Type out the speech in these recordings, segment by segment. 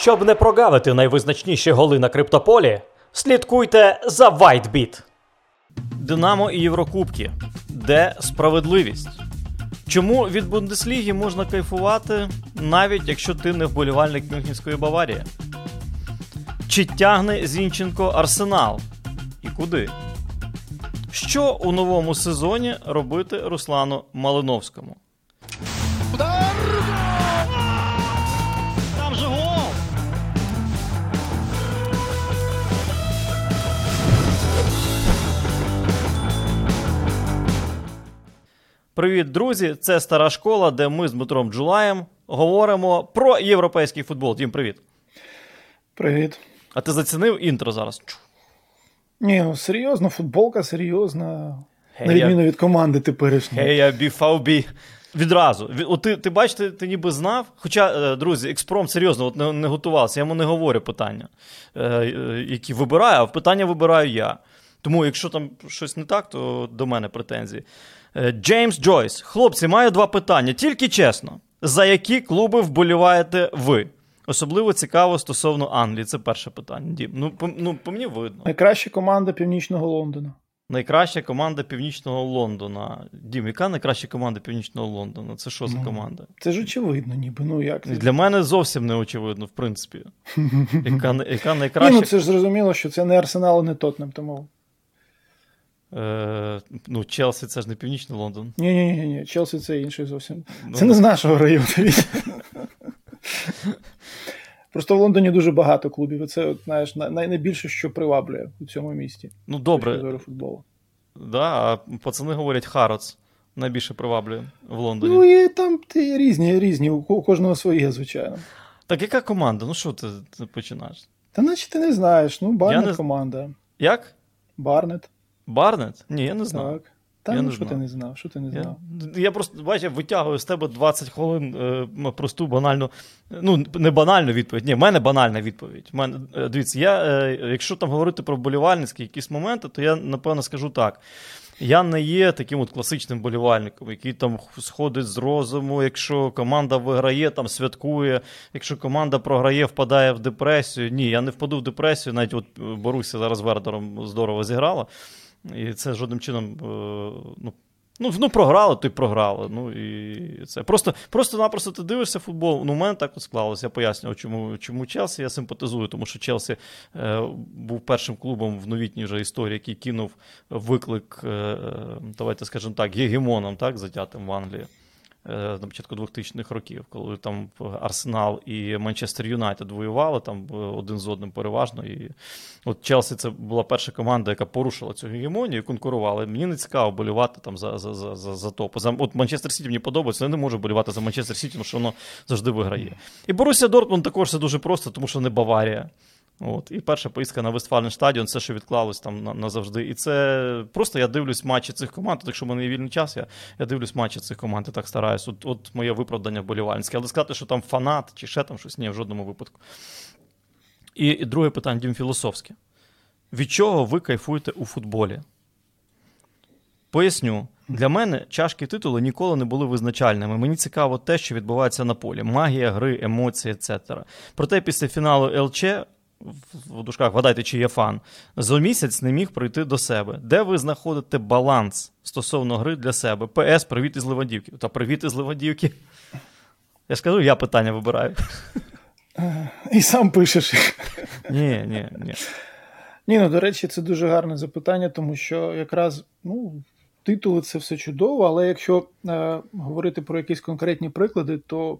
Щоб не прогавити найвизначніші голи на криптополі, слідкуйте за WhiteBit. Динамо і Єврокубки. Де справедливість? Чому від Бундесліги можна кайфувати, навіть якщо ти не вболівальник Мюнхенської Баварії? Чи тягне Зінченко Арсенал? І куди? Що у новому сезоні робити Руслану Малиновському? Привіт, друзі! Це стара школа, де ми з Дмитром Джулаєм говоримо про європейський футбол. Дім, привіт. Привіт. А ти зацінив інтро зараз? Ні, ну серйозно, футболка серйозна. Гей, на відміну від команди теперішньої. Гей, я біфавбі. Відразу. От ти, ти бачиш, ти, ти ніби знав. Хоча, е, друзі, експром серйозно от не, не готувався. Я йому не говорю питання, е, е, які вибираю, а питання вибираю я. Тому, якщо там щось не так, то до мене претензії. Е, Джеймс Джойс. Хлопці, маю два питання. Тільки чесно. За які клуби вболіваєте ви? Особливо цікаво стосовно Англії. Це перше питання. Дім. Ну, по, ну, по мені видно. Найкраща команда Північного Лондона. Найкраща команда Північного Лондона. Дім, яка найкраща команда Північного Лондона? Це що за Ну, команда? Це ж очевидно, ніби. Ну як це? Для мене зовсім не очевидно, в принципі. Яка, яка Ні, ну це ж зрозуміло, що це не Арсенал, не Тотнем, тому. Е, ну, Челсі це ж не Північний Лондон. Ні, ні, ні, ні. Челсі це інший зовсім. Ну, Це не з нашого району. Просто в Лондоні дуже багато клубів. і Це, от, знаєш, найбільше, що приваблює у цьому місті. Ну, добре, футболу. да, а пацани говорять, Хароц найбільше приваблює в Лондоні. Ну і там ти різні, різні, у у кожного своє, звичайно. Так яка команда? Ну що ти, ти починаєш? Та наче ти не знаєш. Ну, Барнет не- команда. Як? Барнет. Барнет? Ні, я не знаю. Так. Та Я ну не що ти не знав? Що ти не знав? я просто бачив, витягую з тебе 20 хвилин е, просту банальну, ну не банальну відповідь. Ні, в мене банальна відповідь. В Мене, е, дивіться, я, е, якщо там говорити про вболівальницькі якісь моменти, то я напевно скажу так. Я не є таким от класичним болівальником, який там сходить з розуму, якщо команда виграє, там святкує, якщо команда програє, впадає в депресію. Ні, я не впаду в депресію, навіть от е, Боруся зараз Вердером здорово зіграла. І це жодним чином е, ну, Ну, ну програли, то й програли. Ну, і це. Просто, просто-напросто ти дивишся футбол. Ну, у мене так от склалося. Я пояснював, чому, чому Челсі я симпатизую, тому що Челсі е, був першим клубом в новітній вже історії, який кинув виклик, е, давайте скажемо так, гегемоном, так, затятим в Англії. Е, На початку 2000-х років, коли там Арсенал і Манчестер Юнайтед воювали там е, один з одним переважно. І от Челсі це була перша команда, яка порушила цю гегемонію і конкурувала. Мені не цікаво болювати там за, за, за, за, за топ. За, от Манчестер Сіті мені подобається, я не можу болювати за Манчестер Сіті, тому що воно завжди виграє. І Боруся Дортмунд також це дуже просто, тому що не Баварія. От, і перша поїздка на Вестфальний стадіон, це що відклалось там назавжди. І це просто я дивлюсь матчі цих команд. От Якщо в мене є вільний час, я, я дивлюсь матчі цих команд і так стараюсь. От, от моє виправдання болівальницьке. Але сказати, що там фанат чи ще там щось, ні, в жодному випадку. І, і друге питання, Дім, філософське. Від чого ви кайфуєте у футболі? Поясню. Для мене чашки титули ніколи не були визначальними. Мені цікаво те, що відбувається на полі: магія, гри, емоції, etc. Проте після фіналу ЛЧ, в дужках, вгадайте, чи є фан, за місяць не міг прийти до себе. Де ви знаходите баланс стосовно гри для себе? ПС, привіт із Левандівки. Та привіт із Левандівки. Я ж кажу, я питання вибираю. І сам пишеш. Ні, ні, ні. Ні, ну до речі, це дуже гарне запитання, тому що якраз ну, титули це все чудово, але якщо е, говорити про якісь конкретні приклади, то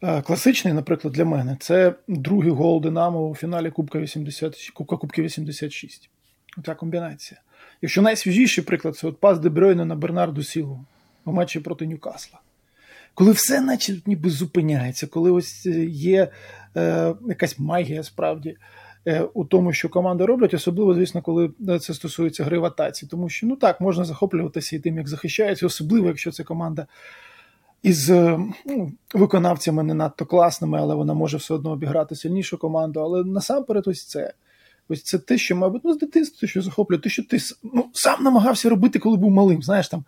класичний, наприклад, для мене це другий гол Динамо у фіналі Кубка 80, Кубка Кубки 86. Оця комбінація. Якщо найсвіжіший приклад, це от пас Дебройна на Бернарду Сілу у матчі проти Ньюкасла. Коли все наче ніби зупиняється, коли ось е, є е, якась магія справді е, у тому, що команди роблять, особливо, звісно, коли е, це стосується гри в атаці. Тому що ну так, можна захоплюватися і тим, як захищається, особливо, якщо це команда із е, ну, виконавцями не надто класними, але вона може все одно обіграти сильнішу команду. Але насамперед, ось це. Ось це те, що, мабуть, ну, з дитинства, що захоплює, те, що ти ну, сам намагався робити, коли був малим. Знаєш, там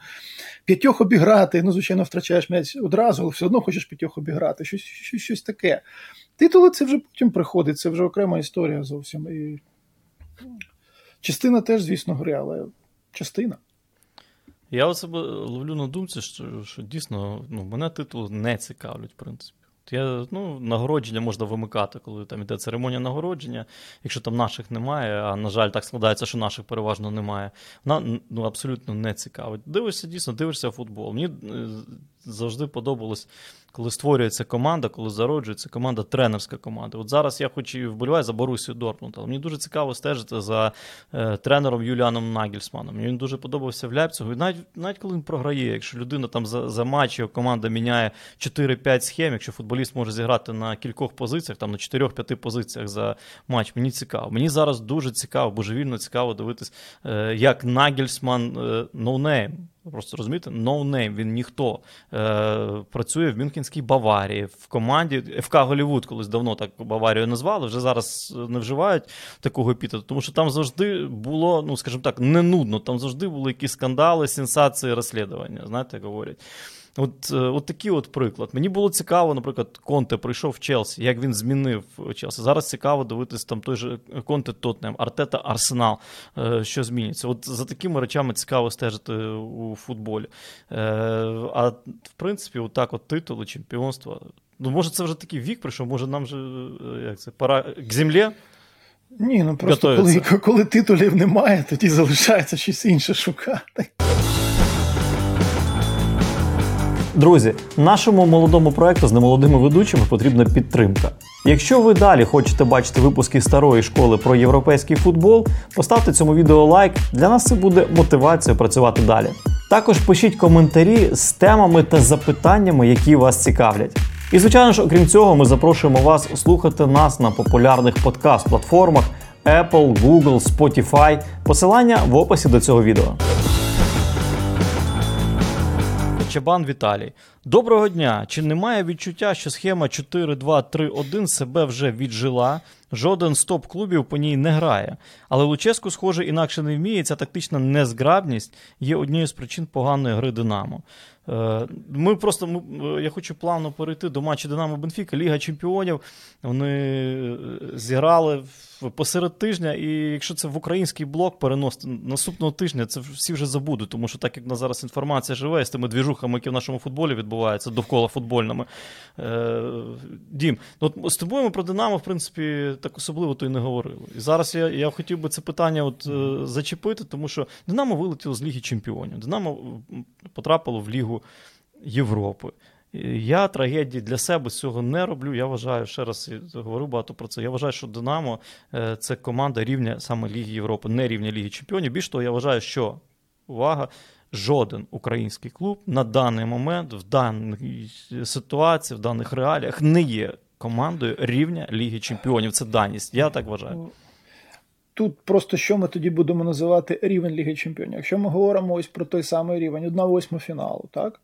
п'ятьох обіграти. Ну, звичайно, втрачаєш м'яч одразу, але все одно хочеш п'ятьох обіграти. Щось, щось, щось таке. Титули це вже потім приходить, це вже окрема історія зовсім. І... Частина теж, звісно, гри, але частина. Я у себе ловлю на думці, що що дійсно ну, мене титул не цікавлять, в принципі. Я, ну, Нагородження можна вимикати, коли там іде церемонія нагородження. Якщо там наших немає, а на жаль, так складається, що наших переважно немає. Вона ну, абсолютно не цікавить. Дивишся, дійсно, дивишся футбол. Мені е, завжди подобалось коли створюється команда, коли зароджується команда, тренерська команда. От зараз я хоч і вболіваю за Борусію Дортмунд, але мені дуже цікаво стежити за е, тренером Юліаном Нагельсманом. Мені він дуже подобався в Лейпцигу. І навіть навіть коли він програє, якщо людина там за за матч, його команда міняє 4-5 схем, якщо футболіст може зіграти на кількох позиціях, там на 4-5 позиціях за матч, мені цікаво. Мені зараз дуже цікаво, божевільно цікаво дивитись, е, як Нагельсман no name. No Просто розумієте, no він ніхто. Е, Працює в Мюнхенській Баварії, в команді ФК Голівуд, колись давно так Баварію назвали, вже зараз не вживають такого епітету, тому що там завжди було, ну скажімо так, не нудно, там завжди були якісь скандали, сенсації, розслідування. Знаєте, говорять. От е, от такий от приклад. Мені було цікаво, наприклад, Конте прийшов в Челсі, як він змінив Челсі. Зараз цікаво дивитися там той же Конте Тотнем, Артета Арсенал, е, що зміниться. От за такими речами цікаво стежити у футболі. Е, а в принципі, отак от титули, чемпіонства. Ну, може, це вже такий вік прийшов, може, нам вже як це, пора к землі. Ні, ну просто коли, коли титулів немає, тоді залишається щось інше шукати. Друзі, нашому молодому проекту з немолодими ведучими потрібна підтримка. Якщо ви далі хочете бачити випуски старої школи про європейський футбол, поставте цьому відео лайк. Для нас це буде мотивація працювати далі. Також пишіть коментарі з темами та запитаннями, які вас цікавлять. І, звичайно ж, окрім цього, ми запрошуємо вас слухати нас на популярних подкаст-платформах Apple, Google, Spotify. Посилання в описі до цього відео. Чабан Віталій. Доброго дня! Чи немає відчуття, що схема 4-2-3-1 себе вже віджила? Жоден з топ-клубів по ній не грає. Але Луческу, схоже, інакше не вміє. Ця тактична незграбність є однією з причин поганої гри Динамо. Е, ми просто е, я хочу плавно перейти до матчу Динамо Бенфіка, Ліга Чемпіонів. Вони е, зіграли посеред тижня, і якщо це в український блок переносити наступного тижня, це всі вже забудуть, тому що так як на зараз інформація живе з тими двіжухами, які в нашому футболі відбуваються довкола футбольними. Дім, ну, от з тобою ми про Динамо, в принципі, так особливо то й не говорили. І зараз я я хотів би це питання от, зачепити, тому що Динамо вилетіло з Ліги Чемпіонів. Динамо потрапило в Лігу. Лігу Європи. Я трагедії для себе цього не роблю. Я вважаю, ще раз говорю багато про це. Я вважаю, що Динамо е, це команда рівня саме Ліги Європи, не рівня Ліги Чемпіонів. Більш того, я вважаю, що увага, жоден український клуб на даний момент, в даній ситуації, в даних реаліях не є командою рівня Ліги Чемпіонів. Це даність. Я так вважаю. Тут просто що ми тоді будемо називати рівень Ліги Чемпіонів. Якщо ми говоримо ось про той самий рівень, одна восьма фіналу, так?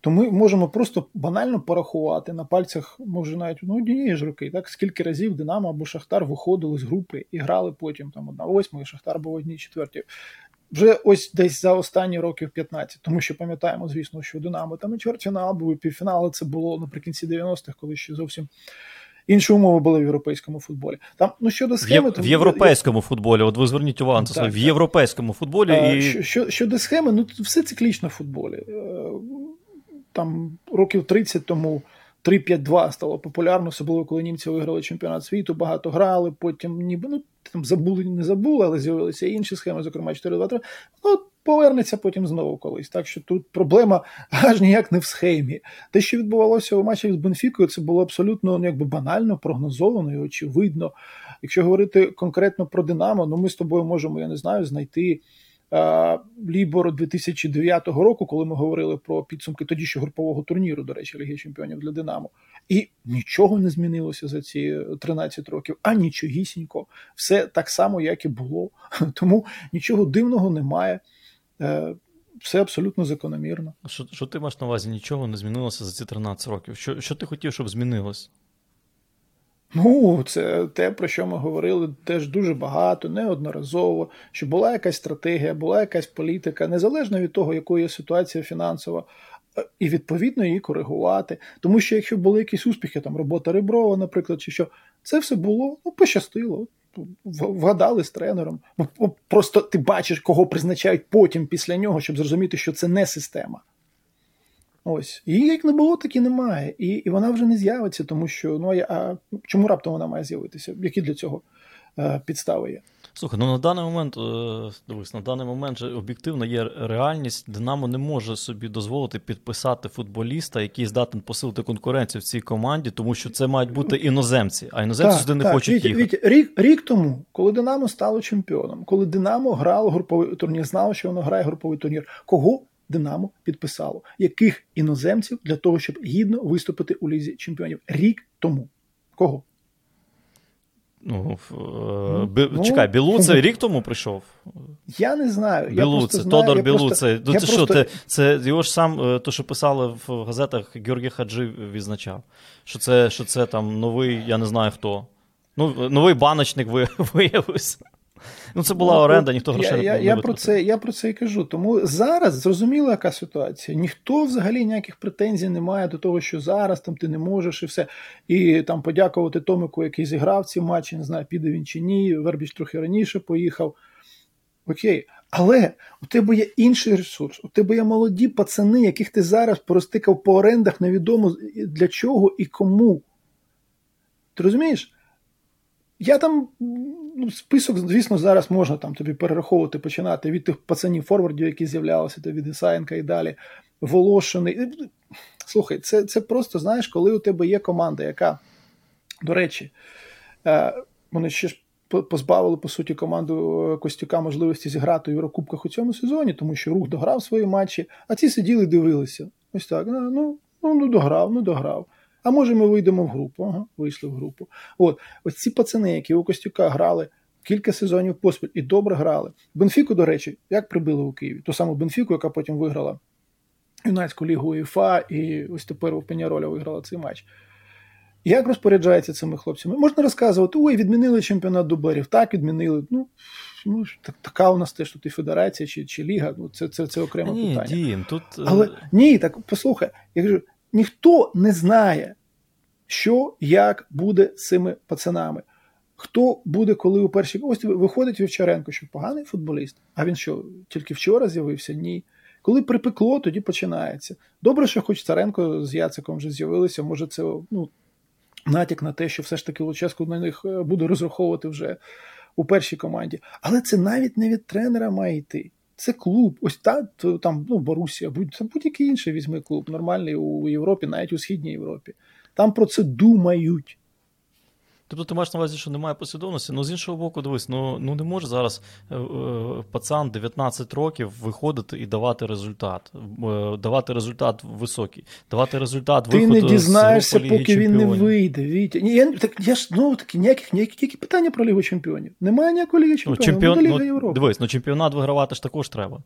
То ми можемо просто банально порахувати на пальцях, може навіть ну, однієї ж роки, так скільки разів Динамо або Шахтар виходили з групи і грали потім там одна восьма, і Шахтар був одній четвертій. Вже ось десь за останні років 15, тому що пам'ятаємо, звісно, що Динамо там і чвертьфінал був, і півфінали це було наприкінці 90-х, коли ще зовсім Інші умови були в європейському футболі. Там ну щодо схеми, в європейському футболі. От ви зверніть увагу на це в європейському футболі. А, і... Що, Щодо схеми, ну все циклічно в футболі. Е, там років 30 тому 3-5-2 стало популярно, особливо коли німці виграли чемпіонат світу, багато грали, потім ніби ну там забули, не забули, але з'явилися інші схеми, зокрема 4-2-3. Ну, повернеться потім знову колись. Так що тут проблема аж ніяк не в схемі. Те, що відбувалося у матчах з Бенфікою, це було абсолютно ну, якби банально, прогнозовано і очевидно. Якщо говорити конкретно про Динамо, ну ми з тобою можемо, я не знаю, знайти. Лібору 2009 року, коли ми говорили про підсумки тоді ще групового турніру, до речі, Ліги Чемпіонів для Динамо, і нічого не змінилося за ці 13 років, а нічогісінько, все так само, як і було. Тому нічого дивного немає. Е, все абсолютно закономірно. Що що ти маєш на увазі? Нічого не змінилося за ці 13 років. Що що ти хотів, щоб змінилось? Ну, це те, про що ми говорили теж дуже багато, неодноразово, що була якась стратегія, була якась політика, незалежно від того, якою є ситуація фінансова, і відповідно її коригувати. Тому що якщо були якісь успіхи, там робота Реброва, наприклад, чи що, це все було ну, пощастило. Вгадали з тренером. Просто ти бачиш, кого призначають потім після нього, щоб зрозуміти, що це не система. Ось. Її як не було, так і немає. І і вона вже не з'явиться, тому що ну, а чому раптом вона має з'явитися? Які для цього е, підстави є? Слухай, ну на даний момент, е, дивись, на даний момент же об'єктивно є реальність. Динамо не може собі дозволити підписати футболіста, який здатен посилити конкуренцію в цій команді, тому що це мають бути іноземці, а іноземці так, сюди не так. хочуть їхати. Вітя, рік рік тому, коли Динамо стало чемпіоном, коли Динамо грало груповий турнір, знало, що воно грає груповий турнір, кого Динамо підписало? Яких іноземців для того, щоб гідно виступити у лізі чемпіонів? Рік тому. Кого? Ну, ну, бі, ну Чекай, Білуце рік тому прийшов. Я не знаю. Білуце, Тодор Білуце. Ну, це що, це, це його ж сам, е, то, що писали в газетах, Георгій Хаджи відзначав. Що це що це там новий, я не знаю хто. Ну, Новий баночник виявився. Ну, це була ну, оренда, ніхто грошей я, не я, я про це я про це і кажу. Тому зараз зрозуміла, яка ситуація. Ніхто взагалі ніяких претензій не має до того, що зараз там ти не можеш і все. І там подякувати Томику, який зіграв ці матчі, не знаю, піде він чи ні. Вербіч трохи раніше поїхав. Окей. Але у тебе є інший ресурс, у тебе є молоді пацани, яких ти зараз поростикав по орендах, невідомо для чого і кому. Ти розумієш? Я там ну, список, звісно, зараз можна там тобі перераховувати, починати від тих пацанів форвардів, які з'являлися, від Ісаєнка і далі. Волошини. Слухай, це це просто знаєш, коли у тебе є команда, яка, до речі, е, вони ще ж позбавили, по суті, команду е, Костюка можливості зіграти у Єврокубках у цьому сезоні, тому що рух дограв свої матчі, а ці сиділи і дивилися. Ось так. Ну, ну, ну дограв, ну дограв. А може, ми вийдемо в групу? Ага, вийшли в групу. От ось ці пацани, які у Костюка грали кілька сезонів поспіль і добре грали. Бенфіку, до речі, як прибили у Києві? Ту саму Бенфіку, яка потім виграла юнацьку лігу УЄФА, і ось тепер у Пеняроля виграла цей матч. Як розпоряджається цими хлопцями? Можна розказувати, ой, відмінили чемпіонат дублерів. Так, відмінили. Ну, ну так, така у нас теж тут і федерація чи чи ліга. Ну, Це це, це окреме ні, питання. Дім, тут... Але е, ні, так послухай, я кажу, ніхто не знає, що як буде з цими пацанами. Хто буде, коли у першій ось виходить Вівчаренко, що поганий футболіст? А він що, тільки вчора з'явився? Ні. Коли припекло, тоді починається. Добре, що хоч Царенко з Яциком вже з'явилися. Може, це ну, натяк на те, що все ж таки Луческу на них е, буде розраховувати вже у першій команді. Але це навіть не від тренера має йти. Це клуб. Ось та там ну, Борусія, будь будь-який інший візьми клуб, нормальний у Європі, навіть у Східній Європі. Там про це думають. Тобто ти маєш на увазі, що немає послідовності, ну з іншого боку, дивись, ну ну не може зараз е, е, пацан 19 років виходити і давати результат, е, давати результат високий, давати результат Ти не дізнаєшся, поки чемпіонів. він не вийде. Вітя. Ні, я, так, я ж знову таки ніяких ніякі питання про Лігу Чемпіонів. Немає ніякої Ліги ну, Чемпіонів. Ну, чемпіон, Ліга ну, Європи. Дивись, ну чемпіонат вигравати ж також треба.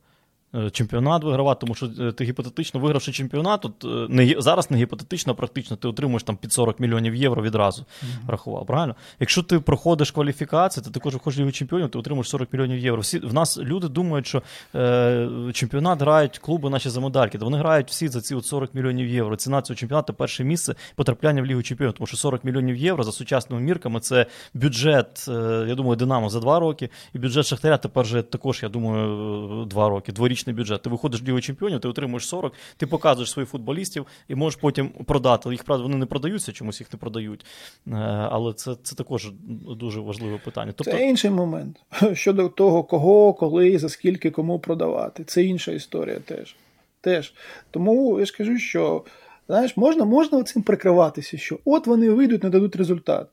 Е, чемпіонат вигравати, тому що е, ти гіпотетично вигравши чемпіонат, тут е, не зараз не гіпотетично, а практично ти отримуєш там під 40 мільйонів євро відразу. Mm-hmm. Рахував, правильно? Якщо ти проходиш кваліфікацію, ти також виходиш Лігу чемпіонів, ти отримуєш 40 мільйонів євро. Всі в нас люди думають, що е, чемпіонат грають клуби наші за медальки. Вони грають всі за ці от 40 мільйонів євро. Ціна цього чемпіонату перше місце потрапляння в Лігу чемпіонів, тому що 40 мільйонів євро за сучасними мірками це бюджет, е, я думаю, Динамо за два роки, і бюджет Шахтаря тепер же також, я думаю, два роки. Дворічний бюджет. Ти виходиш в Лігу чемпіонів, ти отримуєш 40, ти показуєш своїх футболістів і можеш потім продати. Їх правда вони не продаються, чомусь їх не продають. Е, але це це також дуже важливе питання. Тобто... Це інший момент щодо того, кого, коли, за скільки кому продавати. Це інша історія теж. теж. Тому я ж кажу, що знаєш, можна можна цим прикриватися, що от вони вийдуть, не дадуть результат.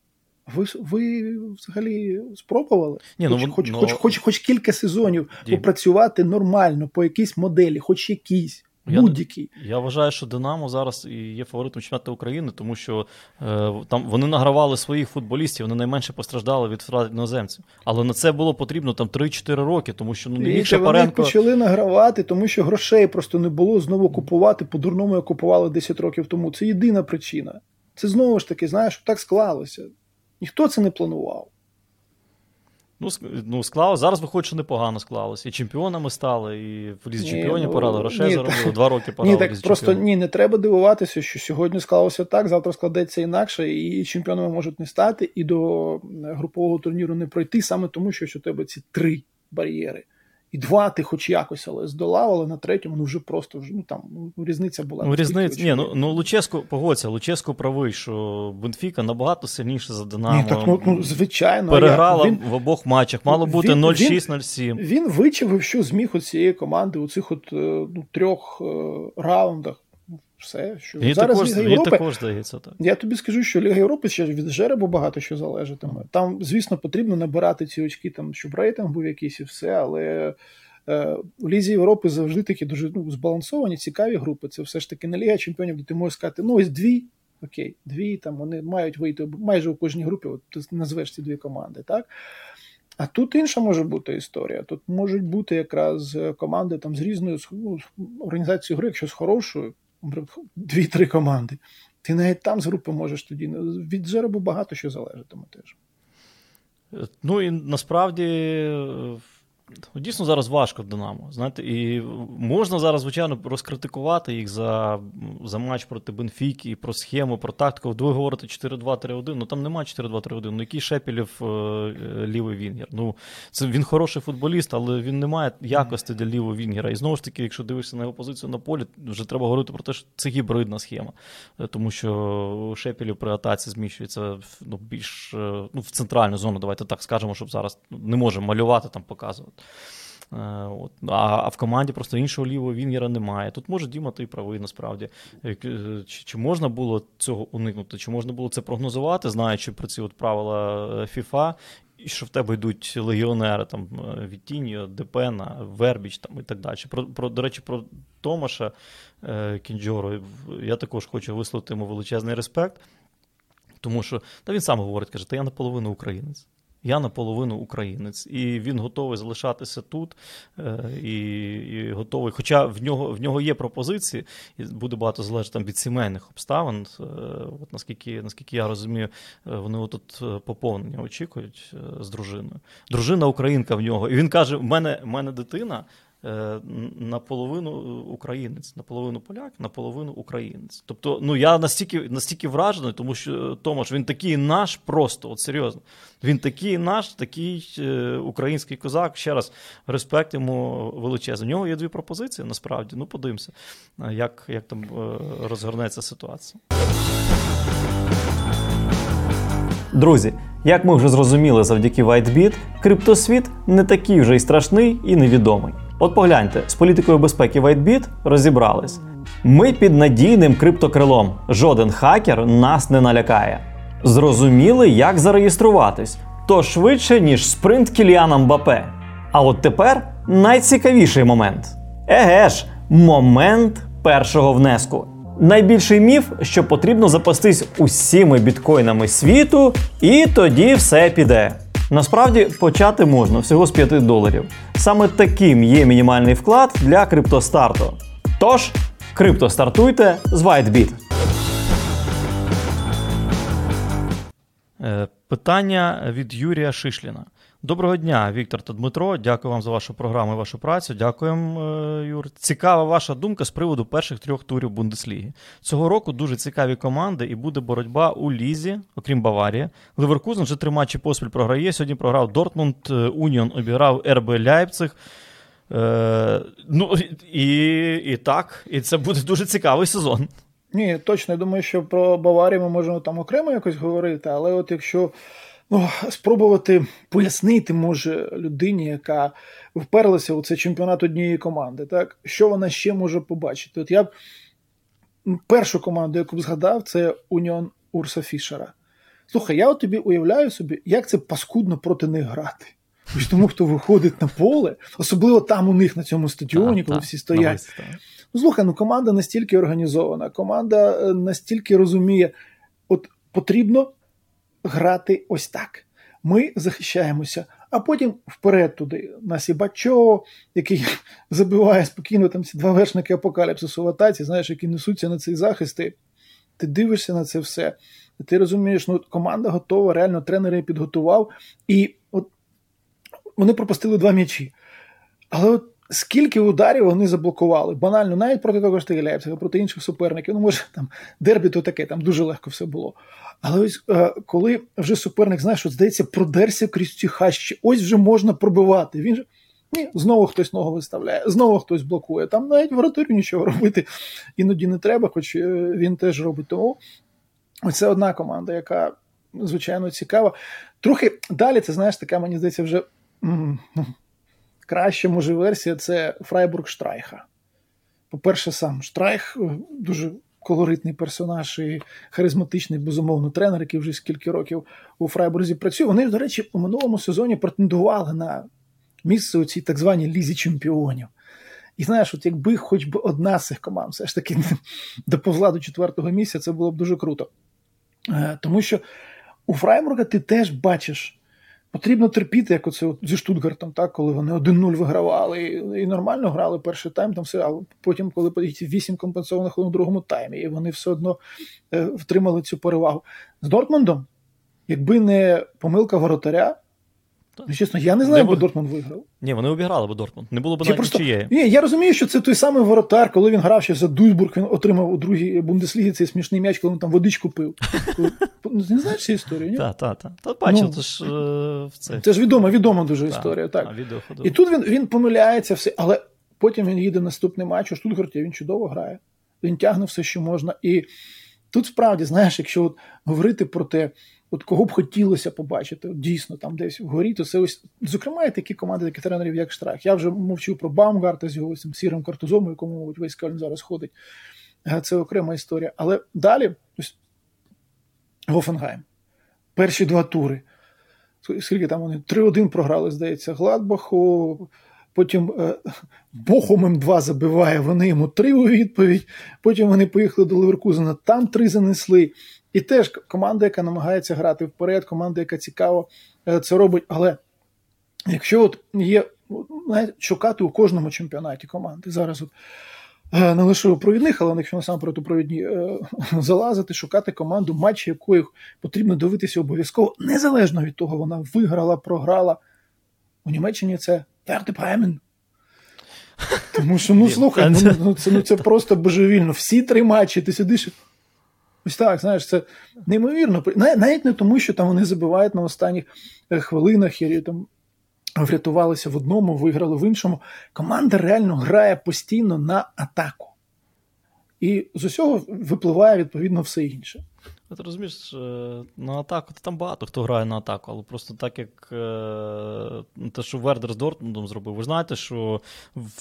Ви ви взагалі спробували? Ні, ну, хоч, хоч, ну, хоч, хоч, хоч кілька сезонів Дім. попрацювати нормально по якійсь моделі, хоч якійсь. Будь-який. Я, я вважаю, що Динамо зараз і є фаворитом чемпіонату України, тому що е, там вони награвали своїх футболістів, вони найменше постраждали від втрат іноземців. Але на це було потрібно там 3-4 роки, тому що ну не міг Шапаренко... Вони почали награвати, тому що грошей просто не було знову купувати по-дурному, як купували 10 років тому. Це єдина причина. Це знову ж таки, знаєш, так склалося. Ніхто це не планував. Ну, ну склалось. Зараз виходить, що непогано склалося. І чемпіонами стали, і в лізі чемпіонів ну, порали грошей ні, заробили, два роки порали. Ні, так просто ні, не треба дивуватися, що сьогодні склалося так, завтра складеться інакше, і чемпіонами можуть не стати, і до групового турніру не пройти, саме тому, що у тебе ці три бар'єри. І два ти хоч якось, але здолав, але на третьому ну вже просто вже ну там ну, різниця була. Ну, різниця, ні, ну, ну Луческо, погодься, Луческо правий, що Бенфіка набагато сильніше за Динамо. Ні, так, ну, ну, звичайно. Переграла він, в обох матчах, мало бути 0-6-0-7. Він, він вичавив, що зміг у цієї команди у цих от е, ну, трьох е, раундах. Все, що і зараз також, Ліга Європи, також здається, так. Я тобі скажу, що Ліга Європи ще від жеребу багато що залежатиме. Там, звісно, потрібно набирати ці очки, там, щоб рейтинг був якийсь і все, але е, у Лізі Європи завжди такі дуже ну, збалансовані, цікаві групи. Це все ж таки не Ліга Чемпіонів, де ти можеш сказати, ну ось дві, окей, дві там вони мають вийти майже у кожній групі, от ти назвеш ці дві команди, так? А тут інша може бути історія. Тут можуть бути якраз команди там з різною ну, організацією гри, якщо з хорошою дві-три команди. Ти навіть там з групи можеш тоді. Від жеребу багато що залежатиме теж. Ну і насправді Дійсно, зараз важко Динамо. Знаєте, і можна зараз, звичайно, розкритикувати їх за за матч проти Бенфіки, про схему, про тактику. Ви говорите 4-2-3-1, ну там немає 4-2-3-1. Ну який Шепілів е, лівий Вінгер? Ну, це він хороший футболіст, але він не має якості для лівого Вінгера. І знову ж таки, якщо дивишся на його позицію на полі, вже треба говорити про те, що це гібридна схема. Е, тому що Шепілів при атаці зміщується ну, більш е, ну, в центральну зону, давайте так скажемо, щоб зараз не можемо малювати там, показувати. Е, от. А а в команді просто іншого лівого Вінгера немає. Тут може Діма, ти правий насправді. Е, е, чи, чи можна було цього уникнути? Чи можна було це прогнозувати, знаючи про ці от правила FIFA, і що в тебе йдуть легіонери там Вітіньо, Депена, Вербіч там і так далі. Про, про, До речі, про Томаша Кінджору я також хочу висловити йому величезний респект. Тому що та він сам говорить, каже, та я наполовину українець. Я наполовину українець, і він готовий залишатися тут е, і і готовий. Хоча в нього в нього є пропозиції, і буде багато залежати там від сімейних обставин. Е, от Наскільки наскільки я розумію, е, вони тут поповнення очікують з дружиною. Дружина українка в нього. І він каже: в мене, в мене дитина наполовину українець, наполовину поляк, наполовину українець. Тобто, ну я настільки настільки вражений, тому що Томаш він такий наш, просто от серйозно. Він такий наш, такий е, український козак. Ще раз респект йому величезний. У нього є дві пропозиції. Насправді, ну подивимося, як, як там е, розгорнеться ситуація. Друзі, як ми вже зрозуміли завдяки WhiteBit, криптосвіт не такий вже й страшний і невідомий. От погляньте, з політикою безпеки WhiteBit розібрались. Ми під надійним криптокрилом. Жоден хакер нас не налякає. Зрозуміли, як зареєструватись. То швидше, ніж спринт Кіліана Мбапе. А от тепер найцікавіший момент. Еге ж, момент першого внеску. Найбільший міф, що потрібно запастись усіми біткоїнами світу, і тоді все піде. Насправді почати можна всього з 5 доларів. Саме таким є мінімальний вклад для криптостарту. Тож, криптостартуйте з WhiteBit. Е, питання від Юрія Шишліна. Доброго дня, Віктор та Дмитро. Дякую вам за вашу програму і вашу працю. Дякуємо, е, Юр. Цікава ваша думка з приводу перших трьох турів Бундесліги. Цього року дуже цікаві команди, і буде боротьба у Лізі, окрім Баварії. Ливеркузен вже три матчі поспіль програє. Сьогодні програв Дортмунд, е, Уніон обіграв РБ Ляйпциг. Е, Ну і, і так, і це буде дуже цікавий сезон. Ні, точно. Я думаю, що про Баварію ми можемо там окремо якось говорити, але от якщо ну, спробувати пояснити, може, людині, яка вперлася у цей чемпіонат однієї команди, так, що вона ще може побачити. От я б першу команду, яку б згадав, це Уніон Урса Фішера. Слухай, я от тобі уявляю собі, як це паскудно проти них грати. Ось тому, хто виходить на поле, особливо там у них на цьому стадіоні, коли всі стоять. Ну, слухай, ну команда настільки організована, команда е, настільки розуміє, от потрібно грати ось так. Ми захищаємося, а потім вперед туди. У нас є Бачо, який забиває спокійно там ці два вершники апокаліпсису в атаці, знаєш, які несуться на цей захист. І ти дивишся на це все. ти розумієш, ну команда готова, реально тренер її підготував, і от вони пропустили два м'ячі. Але от скільки ударів вони заблокували? Банально, навіть проти того ж Лейпцига, проти інших суперників. Ну, може, там дербі то таке, там дуже легко все було. Але ось е, коли вже суперник, знаєш, от, здається, продерся крізь ці хащі, ось вже можна пробивати. Він же ні, знову хтось ногу виставляє, знову хтось блокує. Там навіть воротарю нічого робити іноді не треба, хоч е, він теж робить. Тому це одна команда, яка звичайно цікава. Трохи далі, це знаєш, така, мені здається, вже краща може версія це Фрайбург Штрайха. По-перше, сам Штрайх е, дуже колоритний персонаж і харизматичний, безумовно, тренер, який вже скільки років у Фрайбурзі працює. Вони, до речі, у минулому сезоні претендували на місце у цій так званій лізі чемпіонів. І знаєш, от якби хоч би одна з цих команд все ж таки доповзла до четвертого місця, це було б дуже круто. Е, тому що у Фрайбурга ти теж бачиш. Потрібно терпіти, як оце от зі Штутгартом, так, коли вони 1-0 вигравали і, нормально грали перший тайм, там все, а потім, коли поїдуть 8 компенсованих у другому таймі, і вони все одно е, втримали цю перевагу. З Дортмундом, якби не помилка воротаря, Ну, чесно, я не знаю, бо Дортмунд виграв. Ні, вони обіграли б Дортмунд. Не було б навіть просто... нічиєї. Ні, я розумію, що це той самий воротар, коли він грав ще за Дуйсбург, він отримав у другій Бундеслігі цей смішний м'яч, коли він там водичку пив. Не знаєш історію? ні? Так, так, так. Та бачив, ну, це ж в це. Це ж відома, відома дуже історія. так. І тут він він помиляється, все, але потім він їде наступний матч, у Штутгарті він чудово грає. Він тягне все, що можна. І тут справді, знаєш, якщо от говорити про те, от кого б хотілося побачити, от дійсно там десь вгорі, то це ось, зокрема, і такі команди, такі тренерів, як Штрах. Я вже мовчу про Баумгарта з його цим сірим картузом, якому, мабуть, весь Кельн зараз ходить. Е, це окрема історія. Але далі ось Гофенгайм. Перші два тури. Скільки там вони? 3-1 програли, здається, Гладбаху. Потім е, Бохумем 2 забиває, вони йому 3 у відповідь. Потім вони поїхали до Леверкузена, там 3 занесли. І теж команда, яка намагається грати вперед, команда, яка цікаво е, це робить. Але якщо от є навіть шукати у кожному чемпіонаті команди, зараз от е, не лише у провідних, але якщо насамперед у провідні е, залазити, шукати команду, матчі якої потрібно дивитися обов'язково, незалежно від того, вона виграла, програла. У Німеччині це Вердебремен. Тому що, ну слухай, ну, ну, це ну, це просто божевільно. Всі три матчі ти сидиш. Ось так, знаєш, це неймовірно. Навіть не тому, що там вони забивають на останніх е, хвилинах і там врятувалися в одному, виграли в іншому. Команда реально грає постійно на атаку. І з усього випливає відповідно все інше. Ти розумієш, на атаку там багато хто грає на атаку, але просто так як е, те, що Вердер з Дортмундом зробив, ви знаєте, що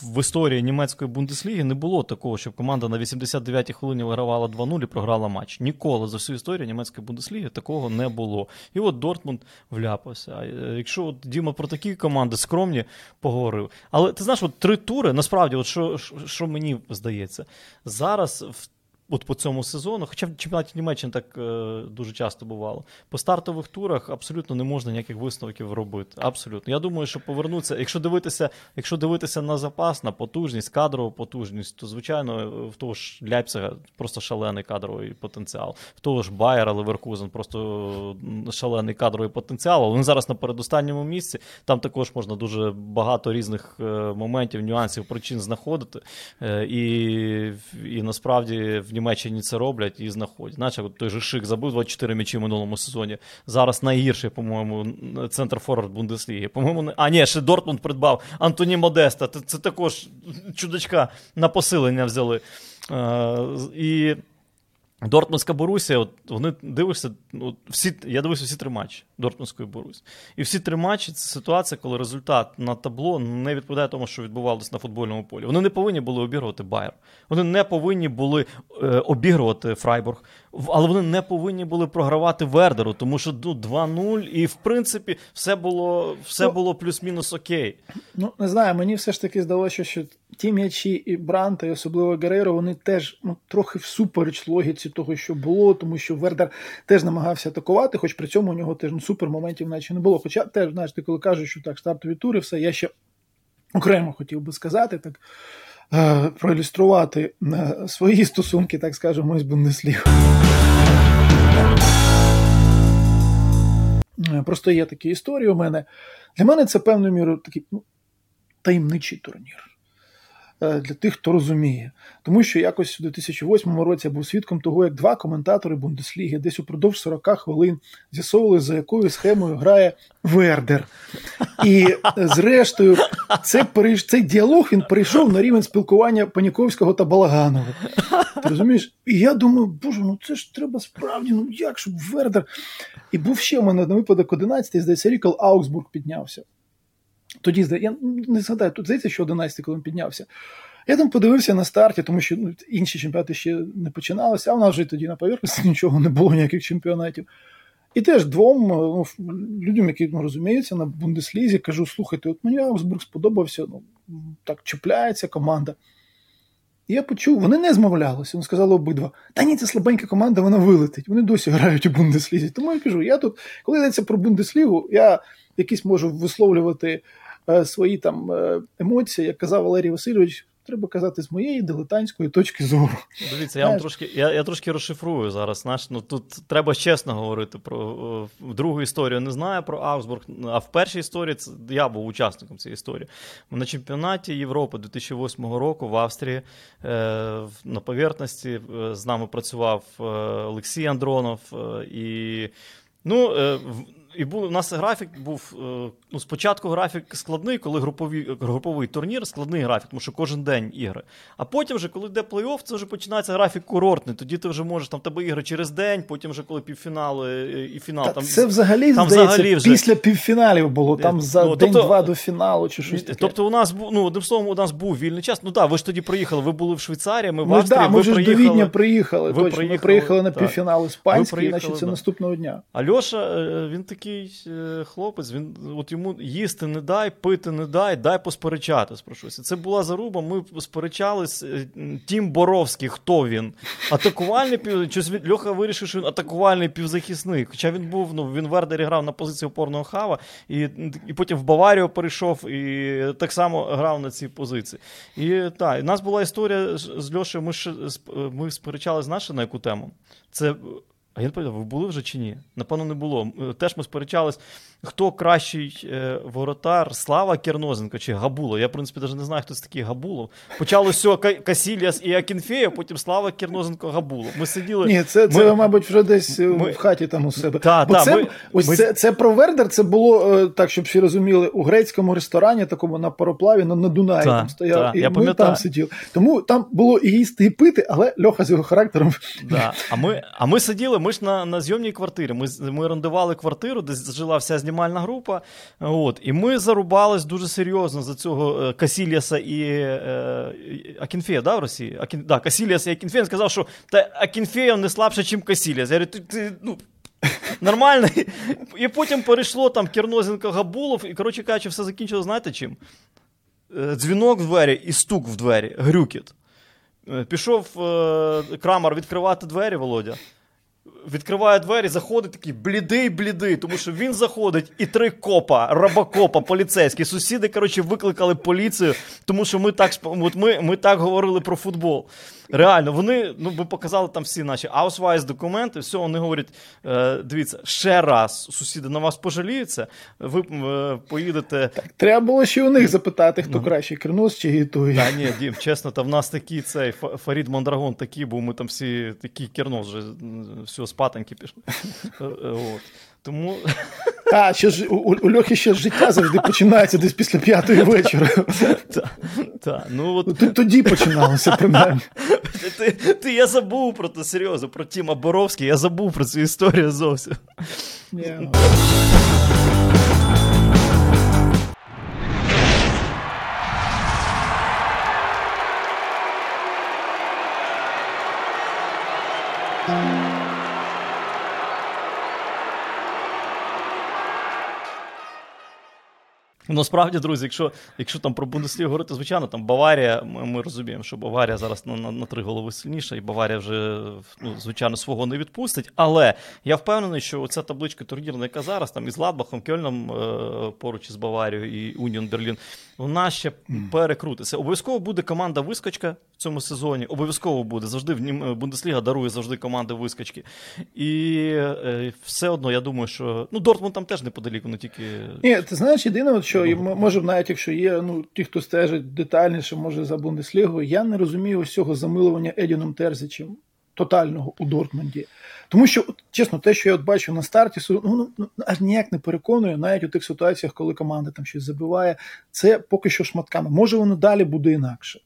в історії німецької Бундесліги не було такого, щоб команда на 89-й хвилині вигравала 2-0 і програла матч. Ніколи за всю історію німецької Бундесліги такого не було. І от Дортмунд вляпався. Е, якщо от Діма про такі команди скромні поговорив. Але ти знаєш, от три тури, насправді, от що, що мені здається, зараз в от по цьому сезону, хоча в чемпіонаті Німеччини так е, дуже часто бувало, по стартових турах абсолютно не можна ніяких висновків робити. Абсолютно. Я думаю, що повернуться. Якщо дивитися, якщо дивитися на запас, на потужність, кадрову потужність, то звичайно в того ж Ляйпцига просто шалений кадровий потенціал. В того ж Байера Леверкузен просто шалений кадровий потенціал. Але Вони зараз на передостанньому місці. Там також можна дуже багато різних е, моментів, нюансів, причин знаходити. Е, і, і насправді в Німеччині це роблять і знаходять. Наче от той же Шик забив 24 м'ячі в минулому сезоні. Зараз найгірший, по-моєму, центр форвард Бундесліги. По-моєму, не... а ні, ще Дортмунд придбав Антоні Модеста. Це, це також чудачка на посилення взяли. Е, І Дортмундська Борусія, от вони дивишся, от всі, я дивився всі три матчі Дортмундської Борусі. І всі три матчі це ситуація, коли результат на табло не відповідає тому, що відбувалося на футбольному полі. Вони не повинні були обігрувати Байер. Вони не повинні були е, обігрувати Фрайбург, але вони не повинні були програвати Вердеру, тому що ну, 2-0, і в принципі все було все ну, було плюс-мінус окей. Ну, не знаю, мені все ж таки здалося, що ті м'ячі і Бранта, і особливо Герейро, вони теж ну, трохи всупереч логіці того, що було, тому що Вердер теж намагався атакувати, хоч при цьому у нього теж ну, супер моментів наче не було. Хоча теж, знаєш, ти коли кажеш, що так, стартові тури, все, я ще окремо хотів би сказати, так е, проілюструвати е, свої стосунки, так скажемо, з Бундеслігою. Е, Просто є такі історії у мене. Для мене це певною мірою такий ну, таємничий турнір. Е, Для тих, хто розуміє. Тому що якось у 2008 році я був свідком того, як два коментатори Бундесліги десь упродовж 40 хвилин з'ясовували, за якою схемою грає Вердер. І е, зрештою, це, цей діалог він перейшов на рівень спілкування Паніковського та Балаганова. Ти розумієш? І я думаю, боже, ну це ж треба справді, ну як, щоб Вердер. І був ще у мене на випадок 11, здається, рік, коли Аугсбург піднявся. Тоді, я не згадаю, тут здається, що 11, коли він піднявся. Я там подивився на старті, тому що ну, інші чемпіонати ще не починалися, а в нас вже тоді на поверхності нічого не було, ніяких чемпіонатів. І теж двом ну, людям, які ну, розуміються на Бундеслізі, кажу: слухайте, от мені Аугсбург сподобався, ну, так чіпляється команда. І я почув, вони не змовлялися, вони сказали обидва. Та ні, це слабенька команда, вона вилетить. Вони досі грають у Бундеслізі. Тому я кажу, я тут, коли йдеться про Бундеслігу, я якісь можу висловлювати е, свої там е, емоції, як казав Валерій Васильович, треба казати з моєї дилетантської точки зору. Дивіться, я вам трошки, я, я трошки розшифрую зараз. Знаєш, ну тут треба чесно говорити про е, другу історію. Не знаю про Аугсбург, а в першій історії це я був учасником цієї історії. На чемпіонаті Європи 2008 року в Австрії е, на поверхності з нами працював Олексій Андронов і. Ну, і був, у нас графік був е, ну, спочатку графік складний, коли груповий, груповий турнір, складний графік, тому що кожен день ігри. А потім, вже, коли йде плей-офф, це вже починається графік курортний. Тоді ти вже можеш там тебе ігри через день, потім вже коли півфінали е, і фінал. Та там, це взагалі, там здається, взагалі вже- після півфіналів було, там Е, за ну, день-два тобто- до фіналу чи щось таке. Тобто у нас був, ну, одним словом, у нас був вільний час. Ну так, ви ж тоді приїхали, ви були в Швейцарії, ми в Австрії, да, ми ви ж до приїхали. Відня приїхали. ви точно. приїхали, ми приїхали на півфінал іспанський, значить це наступного дня. А Льоша, е, він такий е, хлопець, він от йому їсти не дай, пити не дай, дай посперечатись про. Це була заруба. Ми сперечались. е, Тім Боровський, хто він? Атакувальний пів. Він- Льоха вирішив, що він атакувальний півзахисник. Хоча він був, ну він в Вердері грав на позиції опорного хава, і, і потім в Баварію перейшов і так само грав на цій позиції. І так, і нас була історія з Льошею. Ми ж сп- ми сперечались знаєш, на яку тему? Це. А я не пам'ятаю, ви були вже чи ні? Напевно, не було. Е, Теж ми сперечались, хто кращий е, воротар, Слава Кернозенко чи Габулов. Я, в принципі, навіть не знаю, хто це такий Габулов. Почалося цього і Акінфеєв, потім Слава Кернозенко Габулов. Ми сиділи. Ні, це, це Ми- мабуть, вже десь е, ми- в хаті там у себе. Та, Бо та, це, ми- ось ми- це, це про Вердер, це було так, щоб всі розуміли, у грецькому ресторані, такому на пароплаві, на, на Дунаї Та, там стояв, та, і я ми пам'ятаю. там сиділи. Тому там було і їсти, і пити, але Льоха з його характером. А, ми, а ми сиділи, ми ж на, на зйомній квартирі. Ми, ми орендували квартиру, де жила вся знімальна група. От, і ми зарубались дуже серйозно за цього е, Касіліаса і е, Акінфєєва, да, в Росії? Акін, да, Касільяса і Акінфєєва. Він сказав, що та Акінфєєв не слабше, ніж Касільяс. Я говорю, ти, ти ну, нормальний. І потім перейшло там Кернозенко Габулов, і, коротше кажучи, все закінчилось, знаєте чим? Е, Дзвінок в двері і стук в двері, грюкіт. Е, Пішов е, Крамар відкривати двері, Володя. Відкриває двері, заходить такий блідий, блідий, тому що він заходить і три копа, рабокопа, поліцейські. Сусіди, коротше, викликали поліцію, тому що ми так ми, ми так говорили про футбол. Реально, вони ну, ми показали там всі наші аусвайс документи. Все, вони говорять: е, дивіться, ще раз сусіди на вас пожаліються, ви е, поїдете. Треба було ще у них запитати, хто краще, Кернос чи той. Та ні, Дім, чесно, та в нас такий цей Фа- Фарід Мондрагон такий був, ми там всі такі кернос вже все, спатеньки пішли. Е, От. Тому А, ще ж у, у Льохи ще життя завжди починається десь після п'ятої вечора. та, та, ну от Т- Тоді починалося принаймні. ти, ти, я забув про це серйозно, про Тіма Боровський, я забув про цю історію зовсім. Ні, Насправді, друзі, якщо якщо там про Бундеслігу говорити, звичайно, там Баварія, ми, ми розуміємо, що Баварія зараз на, на на, три голови сильніша, і Баварія вже, ну, звичайно, свого не відпустить. Але я впевнений, що ця табличка турнірна, яка зараз там із Ладбахом, Кельном е, поруч із Баварією і Уніон Берлін, вона ще перекрутиться. Обов'язково буде команда вискочка в цьому сезоні. Обов'язково буде. Завжди в Бундесліга дарує завжди команди вискочки. І е, все одно, я думаю, що ну, Дортмунд там теж неподалік, вони тільки. Ні, ти знаєш, єдине, що може, навіть якщо є ну, ті, хто стежить детальніше, може за Бундеслігою, я не розумію ось цього замилування Едіном Терзичем тотального у Дортмунді. Тому що, чесно, те, що я от бачу на старті, ну, ну, ну, аж ніяк не переконує, навіть у тих ситуаціях, коли команда там щось забиває, це поки що шматками. Може, воно далі буде інакше.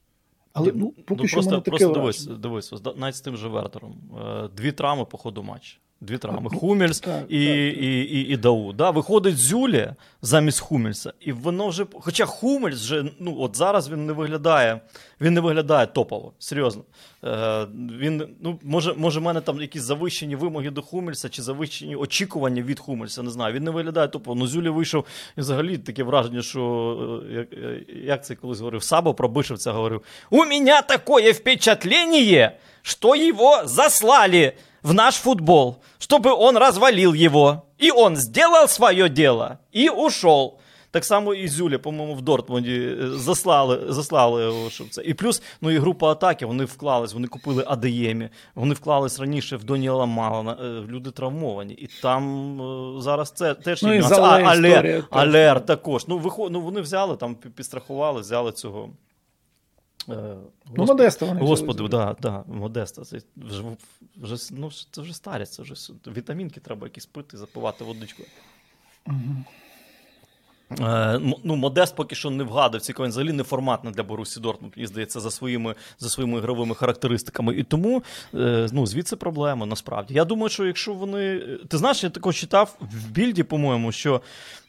Але ну, поки ну, що просто, мене таке просто дивись, дивись, навіть з тим же Вертером. Е, дві травми по ходу матчу. Дві травми. Хумельс так, і так, і, і, і Дау. Да? Виходить Зюлі замість Хумельса. І воно вже. Хоча Хумельс вже ну, от зараз він не виглядає він не виглядає топово. Серйозно. Е, він, ну, Може, може, в мене там якісь завищені вимоги до Хумельса чи завищені очікування від Хумельса. Не знаю. Він не виглядає топово. Ну, Зюлі вийшов і взагалі таке враження, що е, як, е, як це колись говорив, Сабо про Бишевця говорив: У мене таке впечатлення, що його заслали в наш футбол, чтобы он развалил его. И он сделал свое дело и ушел. Так само і Зюля, по-моєму, в Дортмунді е, заслали заслали його, щоб це. І плюс ну, і група атаки, вони вклались, вони купили АДЄМі, вони вклались раніше в Доніела Малана, е, люди травмовані. І там е, зараз це теж ну, є. А, Алер, Алер також. Ну, виход, ну, Вони взяли, там підстрахували, взяли цього. Е, ну, Модеста вони Господи, да, да, Модеста. Це вже вже, ну, це вже старість, це вже вітамінки треба якісь пити, запивати водичкою. Угу. Е, ну, Модест поки що не вгадав, цікаво, він взагалі не форматний для Борусі Дортмунд, мені здається, за своїми за своїми ігровими характеристиками. І тому е, ну, звідси проблема насправді. Я думаю, що якщо вони. Ти знаєш, я також читав в більді, по-моєму, що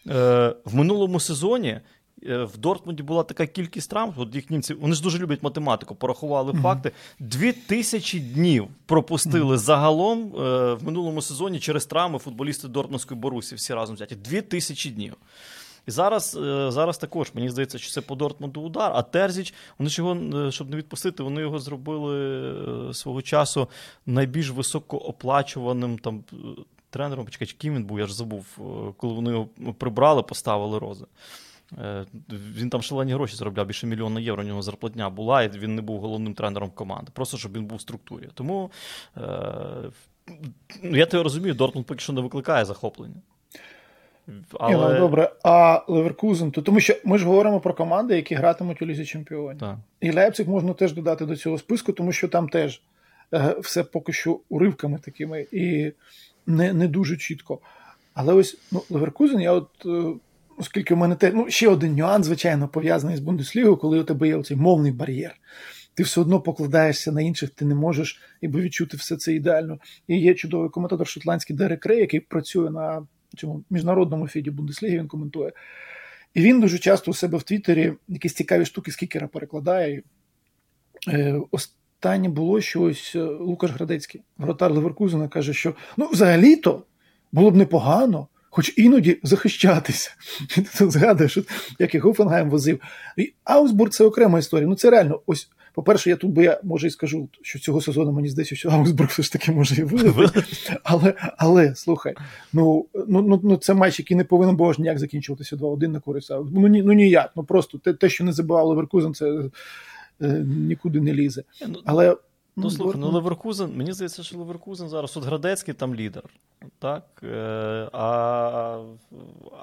е, в минулому сезоні в Дортмунді була така кількість травм, от їх німці, вони ж дуже люблять математику, порахували mm-hmm. факти. Дві тисячі днів пропустили mm-hmm. загалом е, в минулому сезоні через травми футболісти Дортмундської Борусі всі разом взяті. Дві тисячі днів. І зараз е, зараз також мені здається, що це по Дортмунду удар. А Терзіч, вони ж його, щоб не відпустити, вони його зробили свого часу найбільш високооплачуваним там тренером. Почекай, ким він був, я ж забув, коли вони його прибрали, поставили рози. Е, він там шалені гроші заробляв, більше мільйона євро у нього зарплатня була, і він не був головним тренером команди. Просто щоб він був в структурі. Тому е, я тебе розумію, Дортмунд поки що не викликає захоплення. Але... Ні, ну, добре, а Леверкузен, то тому що ми ж говоримо про команди, які гратимуть у Лізі Чемпіонів. Так. І Лейпциг можна теж додати до цього списку, тому що там теж е, все поки що уривками такими і не не дуже чітко. Але ось ну, Леверкузен, я от е, оскільки в мене те, ну, ще один нюанс, звичайно, пов'язаний з Бундеслігою, коли у тебе є цей мовний бар'єр. Ти все одно покладаєшся на інших, ти не можеш ніби відчути все це ідеально. І є чудовий коментатор шотландський Дерек Рей, який працює на цьому міжнародному фіді Бундесліги, він коментує. І він дуже часто у себе в Твіттері якісь цікаві штуки з кікера перекладає. Е, Останнє було що ось е, Лукаш Градецький, вратар Леверкузена, каже, що ну, взагалі-то було б непогано, хоч іноді захищатися. Ти згадуєш, як і Гофенгайм возив. І Аусбург це окрема історія. Ну це реально. Ось, по-перше, я тут би я може і скажу, що цього сезону мені здається, що Аусбург все ж таки може і виграти. Але але слухай, ну ну, ну, ну це матч, який не повинен був аж ніяк закінчуватися 2-1 на користь. Ну ні, ну ніяк. Ну просто те, те, що не забивав Леверкузен, це е, нікуди не лізе. Ну, Але. Ну, ну слухай, ну Леверкузен, мені здається, що Леверкузен зараз от Градецький там лідер. Так? Е, а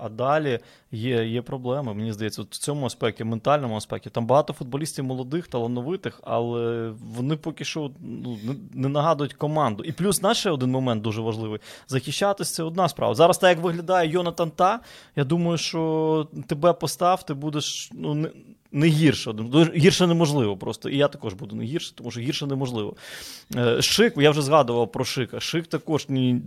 а далі є є проблеми. Мені здається, от в цьому аспекті, ментальному аспекті. Там багато футболістів молодих, талановитих, але вони поки що ну, не нагадують команду. І плюс наш ще один момент дуже важливий: захищатися це одна справа. Зараз, так як виглядає Йонатан Та, я думаю, що тебе постав, ти будеш ну, не, не гірше. Гірше неможливо просто. І я також буду не гірше, тому що гірше неможливо. Е, Шик, я вже згадував про Шика. Шик також ні,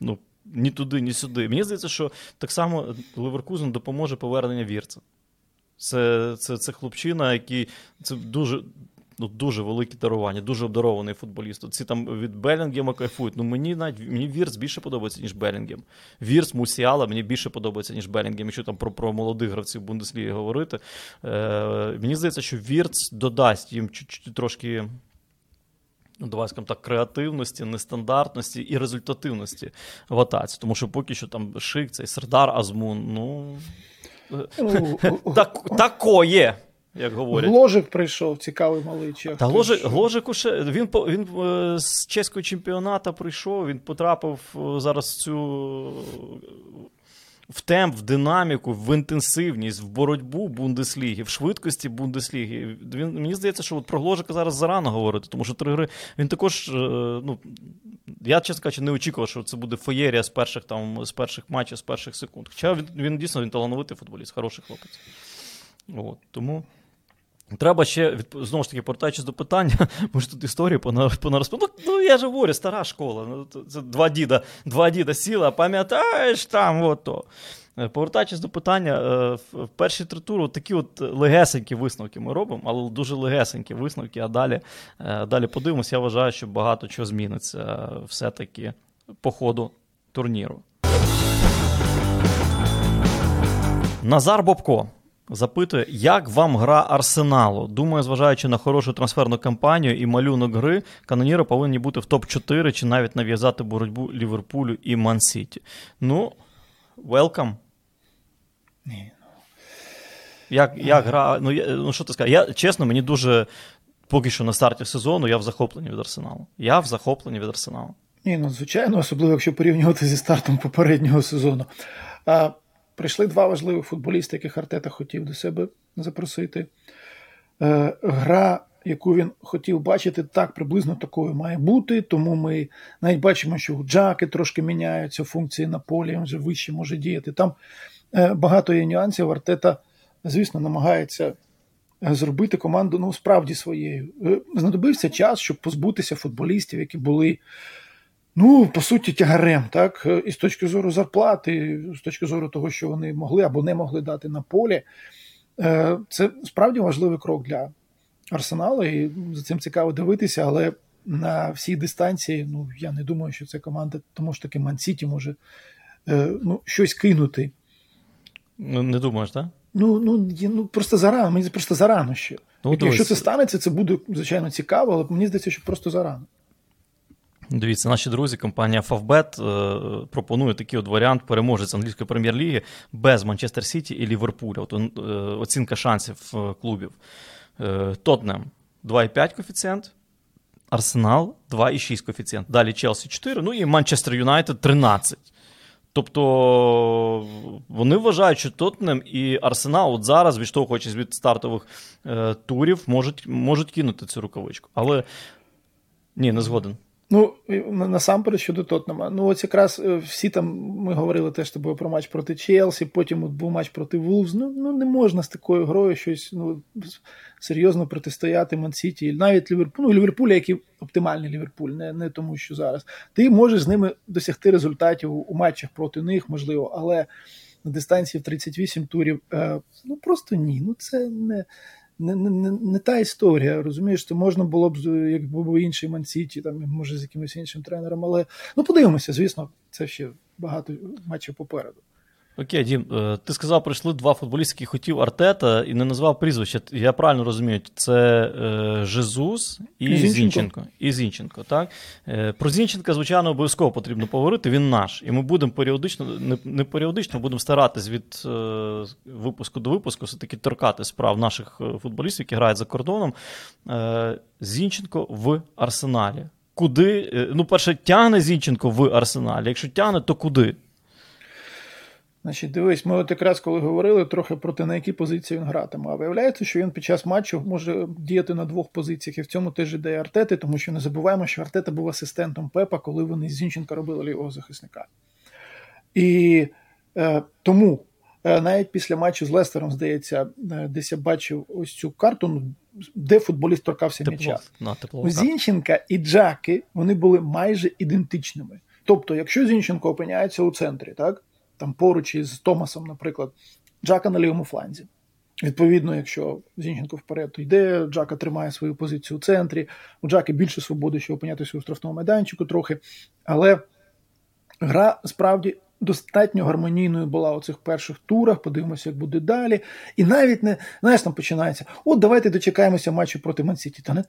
ну, ні туди, ні сюди. Мені здається, що так само Леверкузен допоможе повернення вірця. Це це, це хлопчина, який це дуже ну, дуже великі дарування, дуже обдарований футболіст. Ці там від Белінгема кайфують. Ну мені навіть мені Вірц більше подобається, ніж Белінгем. Вірц, Мусіала мені більше подобається, ніж Белінгем. Якщо там про про молодих гравців Бундесліги говорити. Е, Мені здається, що Вірц додасть їм чуть-чуть трошки. Ну, давай скажемо так, креативності, нестандартності і результативності в атаці. Тому що поки що там Шик, цей Сердар Азмун, ну. так, Такое як говорять. Гложик прийшов, цікавий малий чех. Та Гложик, Гложик уже, він він е, з чеського чемпіоната прийшов, він потрапив е, зараз в цю. В темп, в динаміку, в інтенсивність, в боротьбу Бундесліги, в швидкості Бундесліги. Він, Мені здається, що от про Гложика зараз зарано говорити, тому що три гри він також. Е, ну, Я, чесно кажучи, не очікував, що це буде феєрія з перших там, з перших матчів, з перших секунд. Хоча він він дійсно він талановитий футболіст, хороший хлопець. От, Тому. Треба ще знову ж таки, повертаючись до питання, може тут історії понарозповідати. Ну, ну я ж говорю, стара школа. Ну, Це два діда два діда сіла, пам'ятаєш там ото. Е, повертаючись до питання, е, в першій три тури такі от легесенькі висновки ми робимо, але дуже легесенькі висновки. А далі е, далі подивимося, я вважаю, що багато чого зміниться все-таки по ходу турніру. Назар Бобко. Запитує, як вам гра Арсеналу? Думаю, зважаючи на хорошу трансферну кампанію і малюнок гри, каноніри повинні бути в топ-4 чи навіть нав'язати боротьбу Ліверпулю і Ман-Сіті. Ну, welcome. Ні. Як як гра. Ну, я, ну що ти скажеш? Я, Чесно, мені дуже поки що на старті сезону я в захопленні від Арсеналу. Я в захопленні від Арсеналу. Ні, ну звичайно, особливо якщо порівнювати зі стартом попереднього сезону. А, Прийшли два важливі футболісти, яких Артета хотів до себе запросити. Е, Гра, яку він хотів бачити, так приблизно такою має бути. Тому ми навіть бачимо, що Джаки трошки міняються функції на полі, він вже вище може діяти. Там е, багато є нюансів. Артета, звісно, намагається е, зробити команду ну, справді своєю. Е, знадобився час, щоб позбутися футболістів, які були ну, по суті, тягарем, так, і з точки зору зарплати, з точки зору того, що вони могли або не могли дати на полі. Е, це справді важливий крок для Арсеналу, і за цим цікаво дивитися, але на всій дистанції, ну, я не думаю, що ця команда, тому ж таки Ман-Сіті може е, ну, щось кинути. Ну, Не думаєш, так? Ну, ну, ну просто зарано, мені просто зарано ще. Ну, Якщо це станеться, це буде, звичайно, цікаво, але мені здається, що просто зарано. Дивіться, наші друзі, компанія Favbet е, пропонує такий от варіант переможець англійської прем'єр-ліги без Манчестер Сіті і Ліверпуля. От, е, оцінка шансів е, клубів. Тотнем 2,5 коефіцієнт, Арсенал 2,6 коефіцієнт. Далі Челсі 4, ну і Манчестер Юнайтед 13. Тобто вони вважають, що Тотнем і Арсенал от зараз, відштовхуючись від стартових турів, можуть можуть кинути цю рукавичку. Але ні, не згоден. Ну, насамперед щодо Тотнема. Ну, ось якраз е, всі там ми говорили теж тобою про матч проти Челсі, потім от був матч проти Вулвз. Ну, ну не можна з такою грою щось ну, серйозно протистояти Мансіті. Навіть Ліверпуль, ну, Ліверпуля, який оптимальний Ліверпуль, не не тому, що зараз. Ти можеш з ними досягти результатів у матчах проти них, можливо, але на дистанції в 38 турів е, ну просто ні. Ну це не не не, не та історія. Розумієш, то можна було б якби був інший Мансіті, там може з якимось іншим тренером. Але ну подивимося, звісно, це ще багато матчів попереду. Окей, Дім, е, ти сказав, прийшли два футболісти, які хотів Артета і не назвав прізвище. Я правильно розумію, це е, Жезус і Зінченко. Зінченко. І Зінченко, так? Е, про Зінченка, звичайно, обов'язково потрібно поговорити. Він наш. І ми будемо періодично, не, не періодично будемо старатись від е, випуску до випуску все-таки торкати справ наших футболістів, які грають за кордоном. Зінченко в Арсеналі. Куди? Ну, перше, тягне Зінченко в Арсеналі. Якщо тягне, то куди? Значить, дивись, ми от якраз коли говорили трохи про те, на які позиції він гратиме. А виявляється, що він під час матчу може діяти на двох позиціях, і в цьому теж ідея Артети, тому що не забуваємо, що Артета був асистентом Пепа, коли вони з Зінченка робили лівого захисника. І е, тому е, навіть після матчу з Лестером, здається, е, десь я бачив ось цю карту, ну, де футболіст торкався м'яча. У Зінченка і Джаки вони були майже ідентичними. Тобто, якщо Зінченко опиняється у центрі, так? Там поруч із Томасом, наприклад, Джака на лівому фланзі. Відповідно, якщо Зінченко вперед, то йде, Джака тримає свою позицію у центрі. У Джаки більше свободи, щоб опинятися у штрафному майданчику трохи. Але гра справді достатньо гармонійною була у цих перших турах. Подивимося, як буде далі. І навіть не знаєш, там починається: от давайте дочекаємося матчу проти Мансіті. Та не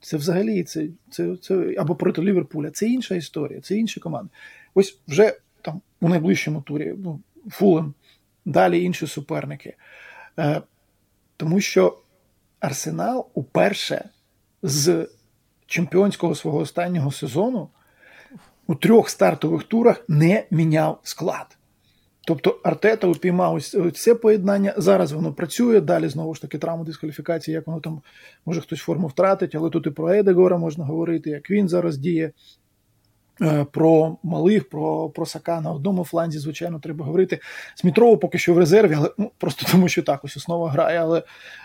це взагалі це, це, це або проти Ліверпуля. Це інша історія, це інші команди. Ось вже у найближчому турі ну, Фулем, далі інші суперники. Е, Тому що Арсенал уперше з чемпіонського свого останнього сезону у трьох стартових турах не міняв склад. Тобто Артета упіймав ось це поєднання. Зараз воно працює. Далі знову ж таки травма дискваліфікації, як воно там може хтось форму втратить, але тут і про Едегора можна говорити, як він зараз діє. Е, про малих, про про Сака на одному фланзі, звичайно, треба говорити. Смітрово поки що в резерві, але ну, просто тому, що так ось основа грає, але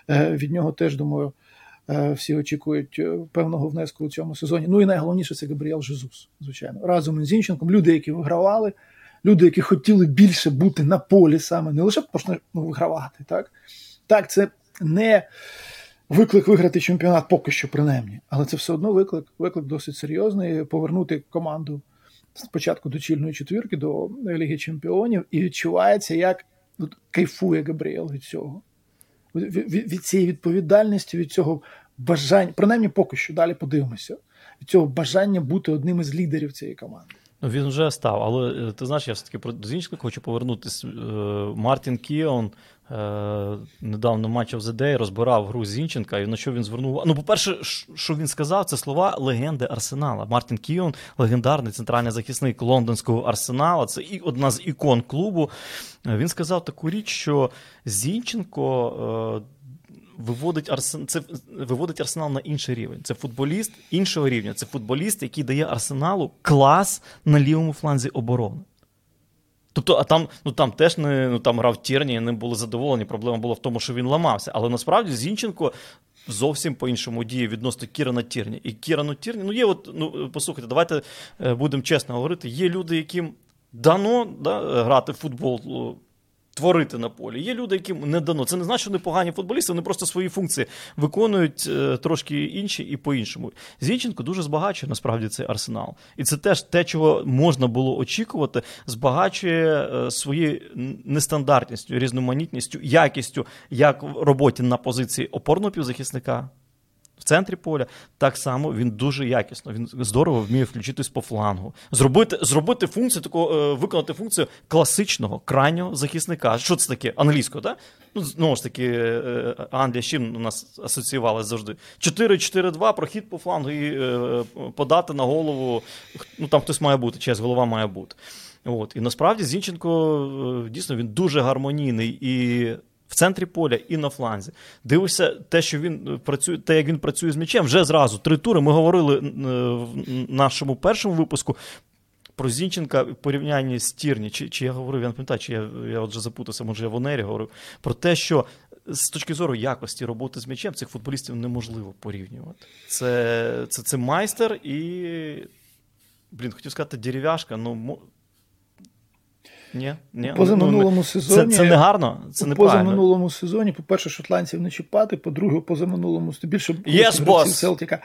е, від нього теж думаю. Е, всі очікують е, певного внеску у цьому сезоні. Ну і найголовніше це Габріел Жезус, звичайно. Разом із Зінченком. Люди, які вигравали, люди, які хотіли більше бути на полі саме, не лише ну, вигравати. Так, Так, це не виклик виграти чемпіонат поки що, принаймні, але це все одно виклик, виклик досить серйозний. Повернути команду спочатку до чільної четвірки, до Ліги Чемпіонів, і відчувається, як ну, кайфує Габріел від цього від, від, від цієї відповідальності, від цього бажання, принаймні поки що далі подивимося, від цього бажання бути одним із лідерів цієї команди. Ну, він вже став, але е, ти знаєш, я все-таки про Зінченка хочу повернутися. Е, Мартін Кіон е, недавно матч of the розбирав гру Зінченка, і на що він звернув. Ну, по-перше, що він сказав, це слова легенди Арсенала. Мартін Кіон, легендарний центральний захисник лондонського арсенала. Це і одна з ікон клубу. Він сказав таку річ, що Зінченко виводить арсен... це виводить арсенал на інший рівень. Це футболіст іншого рівня. Це футболіст, який дає арсеналу клас на лівому фланзі оборони. Тобто, а там ну там теж не ну там грав Тірні, не були задоволені. Проблема була в тому, що він ламався. Але насправді Зінченко зовсім по-іншому діє відносно Кірана Тірні. І Кірану Тірні, ну є, от, ну послухайте, давайте е, будемо чесно говорити. Є люди, яким дано да, грати в футбол творити на полі. Є люди, яким не дано. Це не значить, що вони погані футболісти, вони просто свої функції виконують е, трошки інші і по-іншому. Зінченко дуже збагачує насправді цей арсенал. І це теж те, чого можна було очікувати, збагачує е, своєю нестандартністю, різноманітністю, якістю як в роботі на позиції опорного півзахисника в центрі поля, так само він дуже якісно, він здорово вміє включитись по флангу. Зробити зробити функцію такого, е, виконати функцію класичного крайнього захисника. Що це таке? Англійського, так? Ну, знову ж таки, е, Англія з чим нас асоціювалася завжди. 4-4-2, прохід по флангу і е, подати на голову. Ну там хтось має бути, честь, голова має бути. От. І насправді Зінченко дійсно він дуже гармонійний і в центрі поля і на фланзі. Дивишся, те, що він е, працює, те, як він працює з м'ячем, вже зразу три тури. Ми говорили е, в нашому першому випуску. Про Зінченка в порівнянні з Тірні, чи чи я говорив, я не пам'ятаю, чи я я вже запутався, може я в Онері говорив, про те, що з точки зору якості роботи з м'ячем цих футболістів неможливо порівнювати. Це це, це майстер і, блін, хотів сказати, дерев'яшка, ну ні, ні. позаминулому ну, сезоні це, це не гарно. Це не позаминулому сезоні, по-перше, шотландців не чіпати, по-друге, позаминулому більше yes, Селтіка.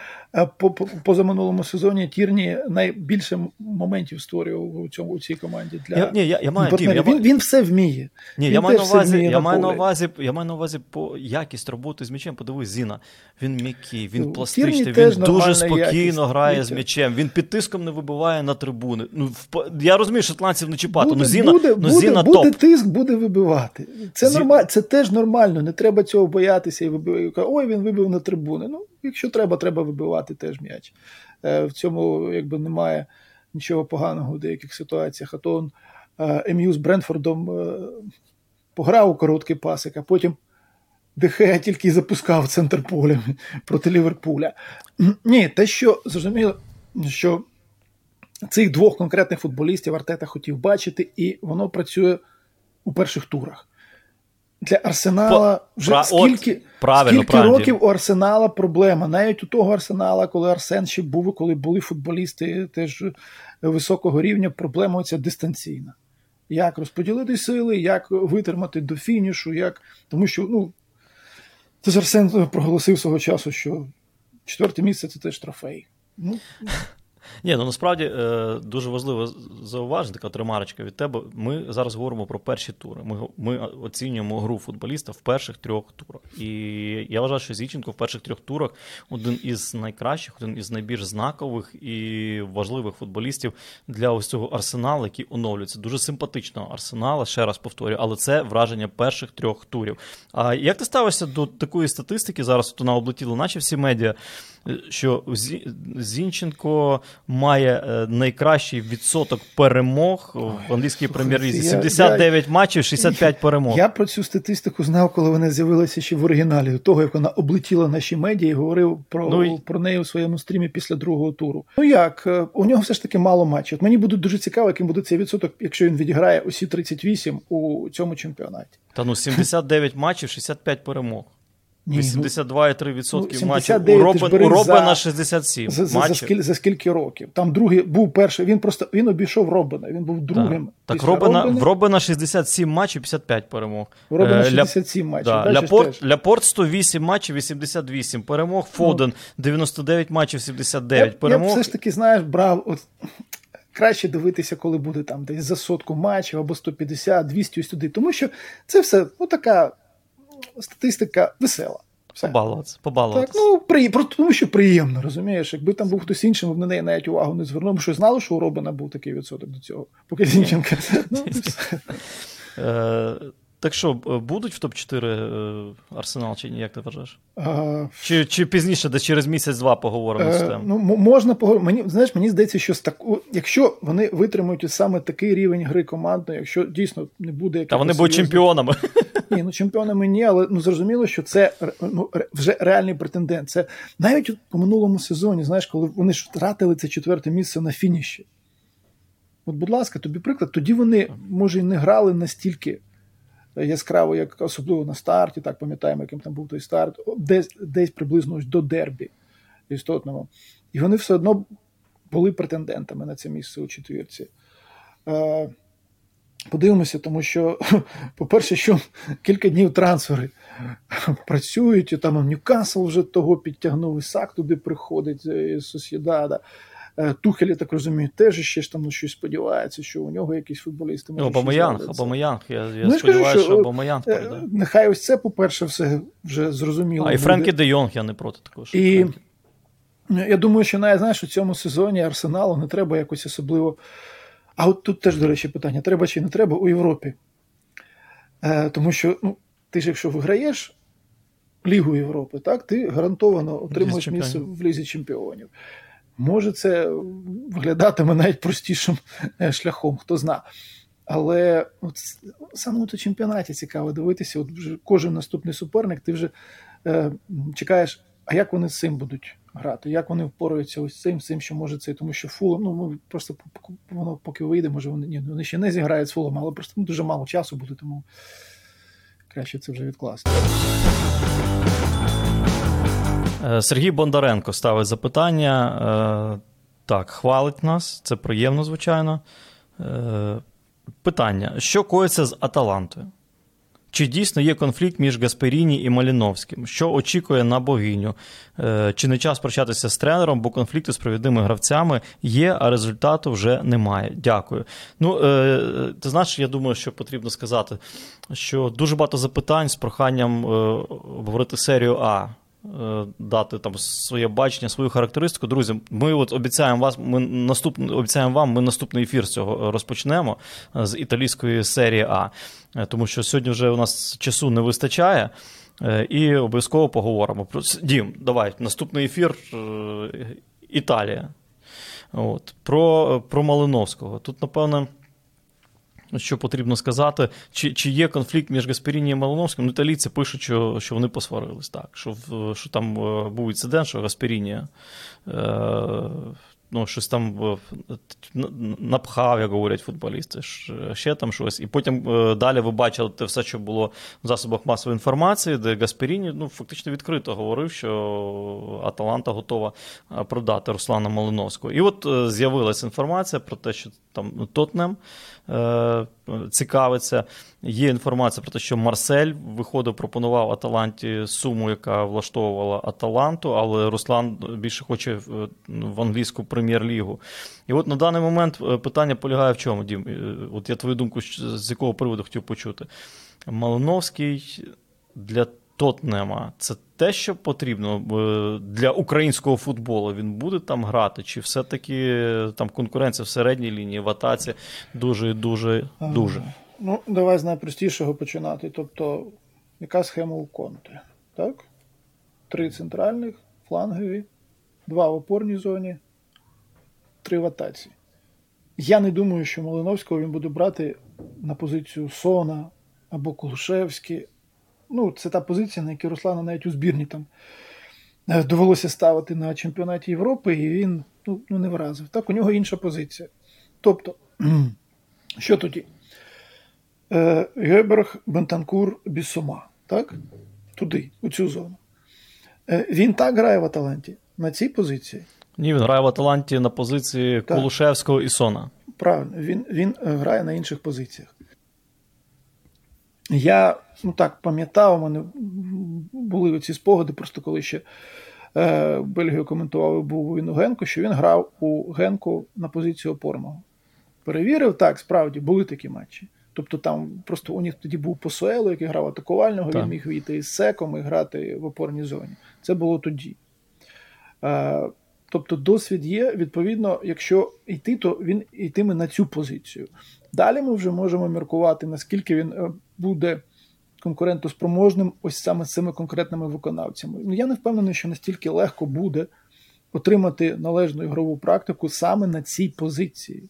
По позаминулому сезоні Тірні найбільше моментів створював у цьому у цій команді. Для я, ні, я, я маю, Дім, я, він, він все вміє. Ні, він я маю на увазі, я маю на увазі, я маю на увазі по якість роботи з м'ячем. Подивись, Зіна. Він м'який, він ну, пластичний, він дуже спокійно якість. грає з м'ячем. Він під тиском не вибиває на трибуни. Ну, я розумію, шотландців не чіпати. Ну Зіна буде, ну, буде, буде топ. тиск, буде вибивати. Це Зі... нормально, це теж нормально. Не треба цього боятися і вибивати. Ой, він вибив на трибуни. Ну, якщо треба, треба вибивати теж м'яч. Е, в цьому якби немає нічого поганого в деяких ситуаціях. А то он Ем'ю з Бренфордом е, пограв у короткий пасик, а потім. Дехея тільки запускав центр поля проти Ліверпуля. Ні, те, що зрозуміло, що цих двох конкретних футболістів Артета хотів бачити, і воно працює у перших турах. Для Арсенала вже Пра... скільки От, правильно, скільки правильно. років у Арсенала проблема. Навіть у того Арсенала, коли Арсен ще був, коли були футболісти теж високого рівня, проблема оця дистанційна. Як розподілити сили, як витримати до фінішу, як... тому що ну, Це ж Арсен проголосив свого часу, що четверте місце це теж трофей. Ну, Ні, ну насправді е, дуже важливо зауважити, така тримарочка від тебе. Ми зараз говоримо про перші тури. Ми, ми оцінюємо гру футболіста в перших трьох турах. І я вважаю, що Зіченко в перших трьох турах один із найкращих, один із найбільш знакових і важливих футболістів для ось цього арсеналу, який оновлюється. Дуже симпатичного арсенала, ще раз повторюю, але це враження перших трьох турів. А як ти ставишся до такої статистики? Зараз от вона облетіла, наче всі медіа що Зінченко має е, найкращий відсоток перемог в англійській прем'єр-лізі. 79 я, матчів, 65 перемог. Я про цю статистику знав, коли вона з'явилася ще в оригіналі, до того як вона облетіла наші медіа і говорив про ну, про неї у своєму стрімі після другого туру. Ну як, е, у нього все ж таки мало матчів. Мені буде дуже цікаво, яким буде цей відсоток, якщо він відіграє усі 38 у цьому чемпіонаті. Та ну 79 матчів, 65 перемог. 82,3% ну, матчів. У Робен, у 67 за, за, матчів. За, скіль, за скільки років? Там другий був перший, він просто він обійшов Робена, він був другим. Так, так Робена, Робена, в Робена 67 матчів, 55 перемог. У Робена 67 матчів. Да. Ляпорт, Ляпорт 108 матчів, 88 перемог. Фоден 99 матчів, 79 я, перемог. Я все ж таки, знаєш, брав... От... Краще дивитися, коли буде там десь за сотку матчів або 150, 200 ось туди. Тому що це все ну, така статистика весела. Все. Побалуватися, побалуватися. Так, ну, при, тому що приємно, розумієш? Якби там був хтось інший, ми б на неї навіть увагу не звернув, бо що знали, що у Робина був такий відсоток до цього. Поки Зінченка. Е, так що, будуть в топ-4 е, Арсенал чи ні, як ти вважаєш? А... Чи чи пізніше, десь через місяць-два поговоримо з тим? Е, ну, можна поговорити. Мені, знаєш, мені здається, що так, якщо вони витримують саме такий рівень гри командної, якщо дійсно не буде Та вони будуть чемпіонами. Ні, ну чемпіонами ні, але ну зрозуміло, що це ну, вже реальний претендент. Це навіть по минулому сезоні, знаєш, коли вони ж втратили це четверте місце на фініші. От, будь ласка, тобі приклад, тоді вони, може, і не грали настільки яскраво, як особливо на старті, так пам'ятаємо, яким там був той старт, десь десь приблизно до дербі істотного. І вони все одно були претендентами на це місце у четвірці. Е, подивимося, тому що, по-перше, що кілька днів трансфери працюють, і там Ньюкасл вже того підтягнув, Ісак туди приходить з Сосєдада. Е, Тухелі, так розумію, теж ще ж там ну, щось сподівається, що у нього якісь футболісти можуть Обамаянг, Обамаянг, я, я ну, сподіваюся, що Обамаянг е, прийде. Нехай ось це, по-перше, все вже зрозуміло. А і Френкі Де Йонг я не проти також. І Френкі. я думаю, що навіть знаєш, у цьому сезоні Арсеналу не треба якось особливо. А от тут теж, до речі, питання: треба чи не треба у Європі? Е, Тому що ну, ти ж, якщо виграєш Лігу Європи, так, ти гарантовано отримуєш місце в Лізі Чемпіонів. Може, це виглядатиме навіть простішим е, шляхом, хто зна. Але от саме у чемпіонаті цікаво дивитися. От вже кожен наступний суперник, ти вже е, чекаєш, а як вони з цим будуть грати, як вони впораються ось цим, цим, що може це, тому що фулом, ну просто воно поки вийде, може вони ні, вони ще не зіграють з фулом, але просто ну, дуже мало часу буде, тому краще це вже відкласти. Е, Сергій Бондаренко ставить запитання. Е, так, хвалить нас, це приємно, звичайно. Е, питання: що коїться з Аталантою? Чи дійсно є конфлікт між Гасперіні і Маліновським? Що очікує на богиню? Чи не час прощатися з тренером, бо конфлікти з провідними гравцями є, а результату вже немає. Дякую. Ну, ти знаєш, я думаю, що потрібно сказати, що дуже багато запитань з проханням говорити серію А. Е, дати там своє бачення, свою характеристику. Друзі, ми от обіцяємо вас. Ми наступний обіцяємо вам. Ми наступний ефір з цього розпочнемо е, з італійської серії А, е, тому що сьогодні вже у нас часу не вистачає. І обов'язково поговоримо. Дім, давай наступний ефір Італія. От. Про, Про Малиновського. Тут, напевно. Що потрібно сказати, чи чи є конфлікт між Гасперіні і Малиновським? Ну, італійці пишуть, що що вони посварились. так, Що що там е, був інцидент, що Гасперіні е, ну, щось там напхав, як говорять футболісти, ще там щось. І потім е, далі ви бачили те все, що було в засобах масової інформації, де Гасперіні ну, фактично відкрито говорив, що Аталанта готова е, продати Руслана Малиновського. І от е, з'явилася інформація про те, що там Тотнем цікавиться. Є інформація про те, що Марсель виходив, пропонував Аталанті суму, яка влаштовувала Аталанту, але Руслан більше хоче в англійську прем'єр-лігу. І от на даний момент питання полягає в чому, Дім? От я твою думку з якого приводу хотів почути. Малиновський для Тотнема це те, що потрібно для українського футболу. Він буде там грати, чи все-таки там конкуренція в середній лінії в атаці дуже дуже дуже. Ну, давай з найпростішого починати. Тобто, яка схема у конте? Так? Три центральних, флангові, два в опорній зоні, три в атаці. Я не думаю, що Малиновського він буде брати на позицію Сона або Кулушевський. Ну, це та позиція, на якій Руслана навіть у збірні там е, довелося ставити на чемпіонаті Європи, і він ну, ну, не вразив. Так, у нього інша позиція. Тобто, що тоді? Е, Геберг, Бентанкур, Бісома. Так? Туди, у цю зону. Е, він так грає в Аталанті на цій позиції. Ні, він грає в Аталанті на позиції так. Кулушевського і Сона. Правильно, він він грає на інших позиціях. Я ну так пам'ятав, у мене були оці спогади, просто коли ще е, Бельгію коментував був він у Генко, що він грав у Генку на позицію опорного. Перевірив, так, справді були такі матчі. Тобто там просто у них тоді був Посуело, який грав атакувального, так. він міг війти із секом і грати в опорній зоні. Це було тоді. Е, Тобто досвід є, відповідно, якщо йти, то він йтиме на цю позицію. Далі ми вже можемо міркувати, наскільки він е, буде конкурентоспроможним ось саме цими конкретними виконавцями. Ну, Я не впевнений, що настільки легко буде отримати належну ігрову практику саме на цій позиції.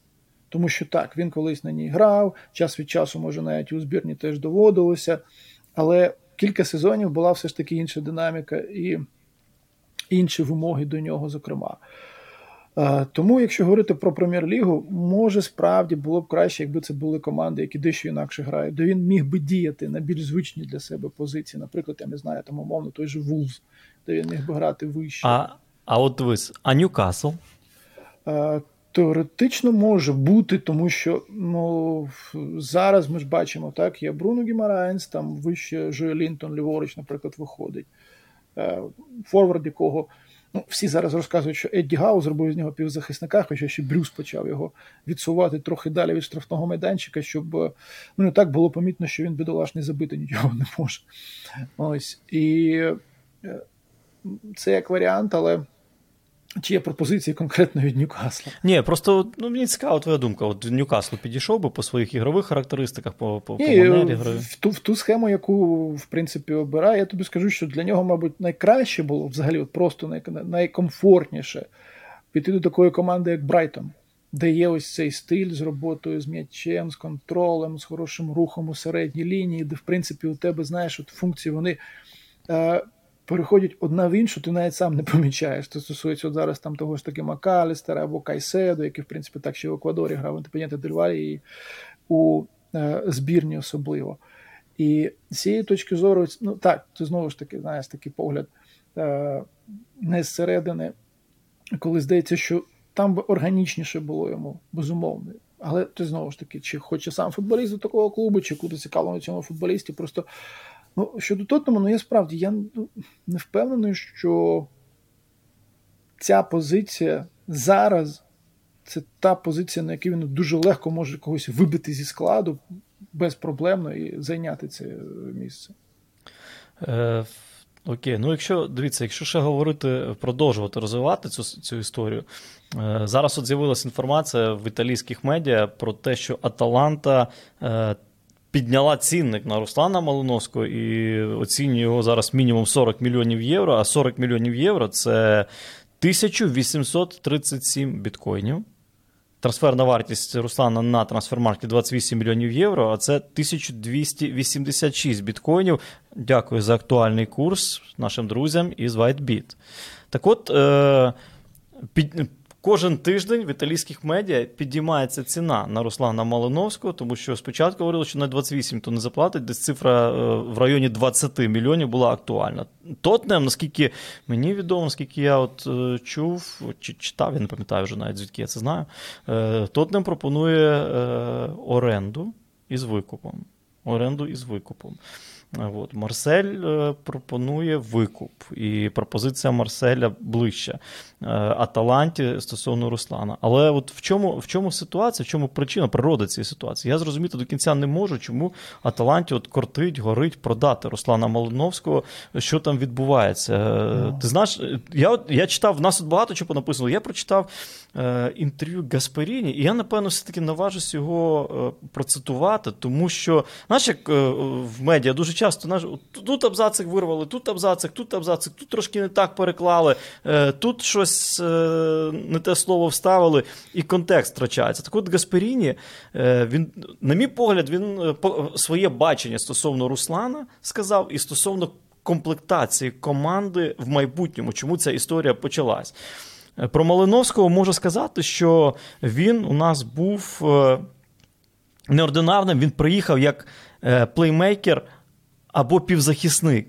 Тому що так, він колись на ній грав, час від часу, може, навіть у збірні теж доводилося, але кілька сезонів була все ж таки інша динаміка і інші вимоги до нього, зокрема. Тому, якщо говорити про прем'єр-лігу, може справді було б краще, якби це були команди, які дещо інакше грають, де він міг би діяти на більш звичні для себе позиції. Наприклад, я не знаю, там умовно той же Вулз, де він міг би грати вище. А а от дивись, а Ньюкасл? Теоретично може бути, тому що ну, зараз ми ж бачимо, так, є Бруно Гімараєнс, там вище Жоелінтон, ліворуч, наприклад, виходить. Е, форвард, якого ну, всі зараз розказують, що Едді Гау зробив з нього півзахисника, хоча ще Брюс почав його відсувати трохи далі від штрафного майданчика, щоб ну, не так було помітно, що він бідолашний забити нічого не може. Ось. І е, це як варіант, але. Чи є пропозиції конкретно від Ньюкасла? Ні, просто ну, мені цікава твоя думка. От Ньюкаслу підійшов би по своїх ігрових характеристиках, по по, Ні, по манері гри. В ту в ту схему, яку в принципі обирає, я тобі скажу, що для нього, мабуть, найкраще було взагалі от просто най, найкомфортніше піти до такої команди, як Брайтон, де є ось цей стиль з роботою, з м'ячем, з контролем, з хорошим рухом у середній лінії, де, в принципі, у тебе, знаєш, от функції вони. Переходять одна в іншу, ти навіть сам не помічаєш. Це стосується от зараз там того ж таки Макалістера або Кайседо, який, в принципі, так ще в Еквадорі грав Антипеняти Дельвалі і у е, збірні особливо. І з цієї точки зору, ну так, це знову ж таки, знаєш, такий погляд е, не зсередини, коли здається, що там би органічніше було йому, безумовно. Але ти знову ж таки, чи хоче сам футболіст до такого клубу, чи куди цікаво цьому футболісті, просто Ну, Щодо Тоттенхему, ну я справді я ну, не впевнений, що ця позиція зараз це та позиція, на якій він дуже легко може когось вибити зі складу безпроблемно і зайняти це місце. Е, Окей, ну якщо дивіться, якщо ще говорити, продовжувати розвивати цю цю історію. Е, зараз от з'явилася інформація в італійських медіа про те, що Аталанта е, підняла цінник на Руслана Малиновського і оцінює його зараз мінімум 40 мільйонів євро. А 40 мільйонів євро це 1837 біткоїнів. Трансферна вартість Руслана на трансфермаркеті 28 мільйонів євро, а це 1286 біткоїнів. Дякую за актуальний курс нашим друзям із WhiteBit. Так от, е, під, Кожен тиждень в італійських медіа підіймається ціна на Руслана Малиновського, тому що спочатку говорили, що на 28 то не заплатить, десь цифра е, в районі 20 мільйонів була актуальна. Тотнем, наскільки мені відомо, наскільки я от е, чув чи читав, я не пам'ятаю вже навіть звідки я це знаю. Е, Тотнем пропонує оренду із викупом. Оренду із викупом. От. Марсель пропонує викуп, і пропозиція Марселя ближча Аталанті стосовно Руслана. Але от в чому в чому ситуація, в чому причина, природа цієї ситуації? Я зрозуміти до кінця не можу, чому Аталанті от кортить, горить продати Руслана Малиновського, що там відбувається. Mm. Ти знаєш, я я читав, в нас тут багато чого написано. Я прочитав е, інтерв'ю Гасперіні, і я, напевно, все-таки наважусь його е, процитувати, тому що, знаєш, як е, в медіа дуже часто наш, тут абзацик вирвали, тут абзацик, тут абзацик, тут трошки не так переклали, е, тут щось е, не те слово вставили, і контекст втрачається. Так от Гасперіні, е, він, на мій погляд, він своє бачення стосовно Руслана сказав і стосовно комплектації команди в майбутньому, чому ця історія почалась. Про Малиновського можу сказати, що він у нас був неординарним, він приїхав як плеймейкер або півзахисник.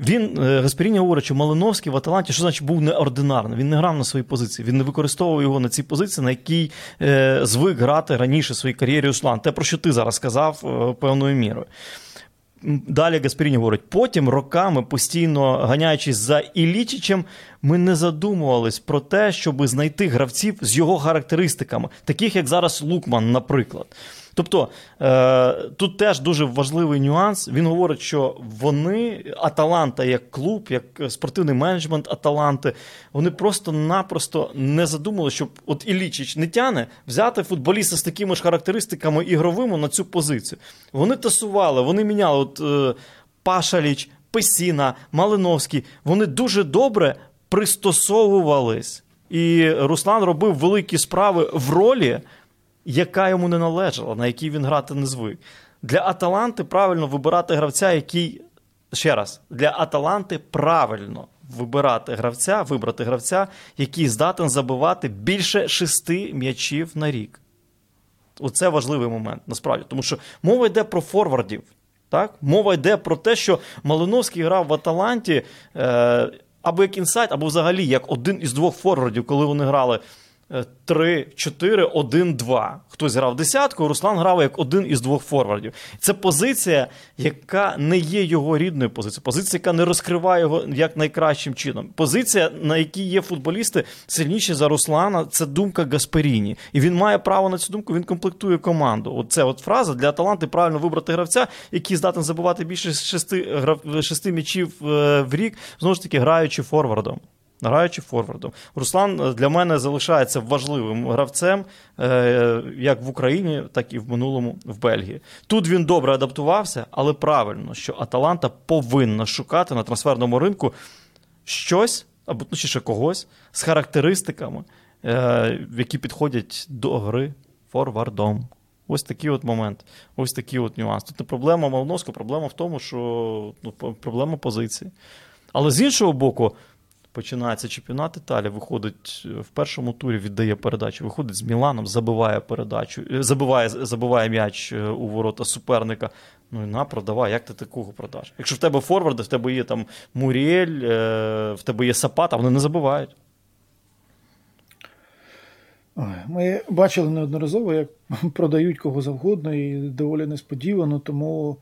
Він е, Гаспіріні говорить, що Малиновський в Аталанті, що значить був неординарний. Він не грав на своїй позиції. Він не використовував його на цій позиції, на якій е, звик грати раніше в своїй кар'єрі Руслан. Те, про що ти зараз сказав е, певною мірою. Далі Гаспіріні говорить: потім роками, постійно ганяючись за Ілічичем, ми не задумувались про те, щоб знайти гравців з його характеристиками, таких як зараз Лукман, наприклад. Тобто е, тут теж дуже важливий нюанс. Він говорить, що вони, Аталанта як клуб, як спортивний менеджмент Аталанти, вони просто-напросто не задумали, щоб от Ілічич не тяне взяти футболіста з такими ж характеристиками ігровими на цю позицію. Вони тасували, вони міняли от е, Пашаліч, Песіна, Малиновський. Вони дуже добре пристосовувались. І Руслан робив великі справи в ролі яка йому не належала, на якій він грати не звик. Для Аталанти правильно вибирати гравця, який. Ще раз, для Аталанти правильно вибирати гравця, вибрати гравця, який здатен забивати більше шести м'ячів на рік. Оце важливий момент, насправді. Тому що мова йде про форвардів. Так? Мова йде про те, що Малиновський грав в Аталанті е, або як інсайт, або взагалі як один із двох форвардів, коли вони грали 3, 4, 1, 2. Хтось грав десятку, Руслан грав як один із двох форвардів. Це позиція, яка не є його рідною позицією. Позиція, яка не розкриває його як найкращим чином. Позиція, на якій є футболісти сильніші за Руслана, це думка Гасперіні. І він має право на цю думку, він комплектує команду. Оце от фраза для таланти правильно вибрати гравця, який здатен забувати більше шести, шести м'ячів е, в рік, знову ж таки, граючи форвардом граючи форвардом. Руслан е, для мене залишається важливим гравцем е, як в Україні, так і в минулому в Бельгії. Тут він добре адаптувався, але правильно, що Аталанта повинна шукати на трансферному ринку щось або точніше когось з характеристиками, е, які підходять до гри форвардом. Ось такий от момент, ось такий от нюанс. Тут не проблема Малновського, проблема в тому, що ну, проблема позиції. Але з іншого боку, починається чемпіонат Італії, виходить в першому турі, віддає передачу, виходить з Міланом, забиває передачу, е, забиває забиває м'яч е, у ворота суперника. Ну і на, продавай, як ти такого продаш? Якщо в тебе форварди, в тебе є там Муріель, е, в тебе є Сапата, вони не забувають. Ми бачили неодноразово, як продають кого завгодно і доволі несподівано, тому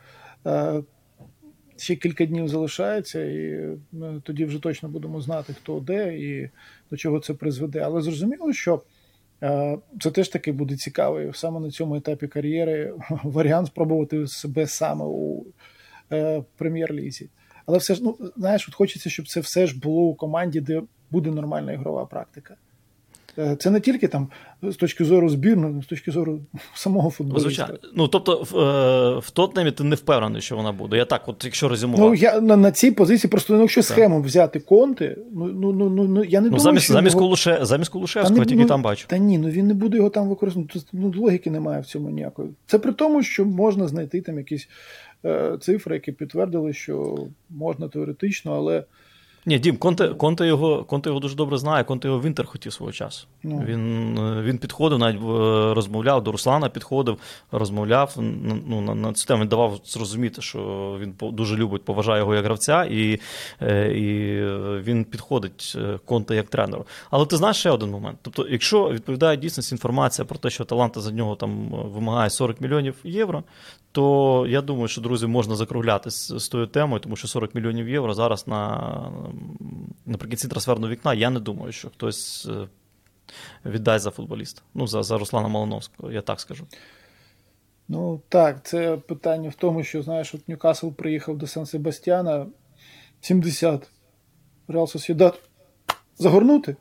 ще кілька днів залишається, і ми тоді вже точно будемо знати, хто де і до чого це призведе. Але зрозуміло, що е, це теж таки буде цікавий саме на цьому етапі кар'єри варіант спробувати себе саме у е, прем'єр-лізі. Але все ж, ну знаєш, от хочеться, щоб це все ж було у команді, де буде нормальна ігрова практика. Е, це не тільки там з точки зору збірної, з точки зору самого футболу. Звичайно. Ну тобто в, е, в Тотнемі ти не впевнений, що вона буде. Я так, от якщо резюмувати. Ну я на, на цій позиції просто ну, якщо схему взяти конти, ну ну ну ну, ну я не ну, думаю, замість що замість його... Кулуше, замість Кулушевського, тільки ну, там бачу. Та ні, ну він не буде його там використовувати. Ну логіки немає в цьому ніякої. Це при тому, що можна знайти там якісь е, цифри, які підтвердили, що можна теоретично, але. Ні, Дім, Конте, Конте, його, Конте його дуже добре знає, Конте його в Інтер хотів свого часу. Ну. Він, е, він підходив, навіть е, розмовляв до Руслана, підходив, розмовляв ну, на, на цю тему. Він давав зрозуміти, що він дуже любить, поважає його як гравця, і, е, і він підходить Конте як тренеру. Але ти знаєш ще один момент. Тобто, якщо відповідає дійсність інформація про те, що Таланта за нього там вимагає 40 мільйонів євро, то я думаю, що друзі можна закругляти з, з тою темою, тому що 40 мільйонів євро зараз на наприкінці трансферного вікна. Я не думаю, що хтось е, віддасть за футболіста. Ну, за, за Руслана Малиновського, я так скажу. Ну так, це питання в тому, що знаєш, от Ньюкасл приїхав до Сан Себастьяна 70. Реал Сосідат загорнути?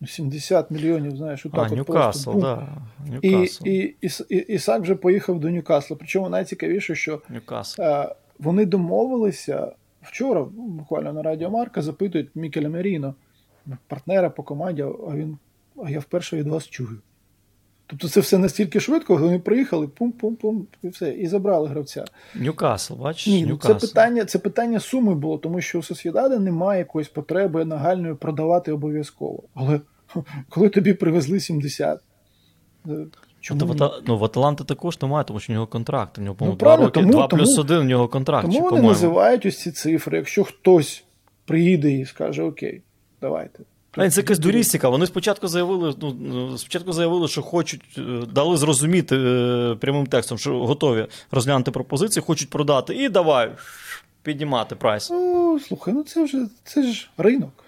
Ну, 70 мільйонів, знаєш, отак А, от Ньюкасл, просто, да. І, Ньюкасл. і, і, і, Ісак вже поїхав до Ньюкасла. Причому найцікавіше, що Ньюкасл. е, вони домовилися вчора, ну, буквально на Радіо Марка, запитують Мікеля Меріно, партнера по команді, а він, а я вперше від вас чую. Тобто це все настільки швидко, вони приїхали, пум-пум-пум, і все, і забрали гравця. Ньюкасл, бачиш? Ні, ну Ньюкасл. це питання, це питання суми було, тому що у Сосєдади немає якоїсь потреби нагальної продавати обов'язково. Але коли тобі привезли 70, е, чому Та в. Ну, в Аталанти також немає, тому що в нього контракт. У нього, по-моєму, Ну, два роки, тому- два плюс тому- один, у нього контракт. Тому чи, вони по-моєму. називають ось ці цифри. Якщо хтось приїде і скаже Окей, давайте. А, це якась дурістика. Вони спочатку заявили, ну, ну, спочатку заявили, що хочуть, е, дали зрозуміти е, прямим текстом, що готові розглянути пропозиції, хочуть продати, і давай піднімати прайс. Ну, слухай, ну це вже це ж ринок.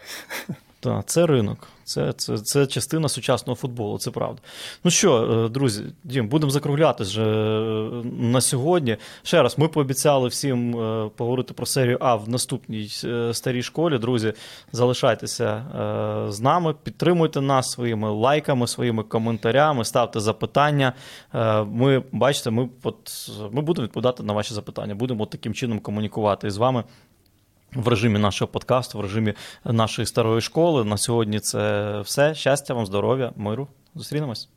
Так, це ринок. Це, це, це частина сучасного футболу, це правда. Ну що, е, друзі, Дім, будемо закруглятись вже е, на сьогодні. Ще раз, ми пообіцяли всім е, поговорити про серію А в наступній старій школі. Друзі, залишайтеся з нами, підтримуйте нас своїми лайками, своїми коментарями, ставте запитання. Ми бачите, ми, от, ми будемо відповідати на ваші запитання. Будемо таким чином комунікувати з вами в режимі нашого подкасту, в режимі нашої старої школи. На сьогодні це все. Щастя вам, здоров'я, миру. Зустрінемось.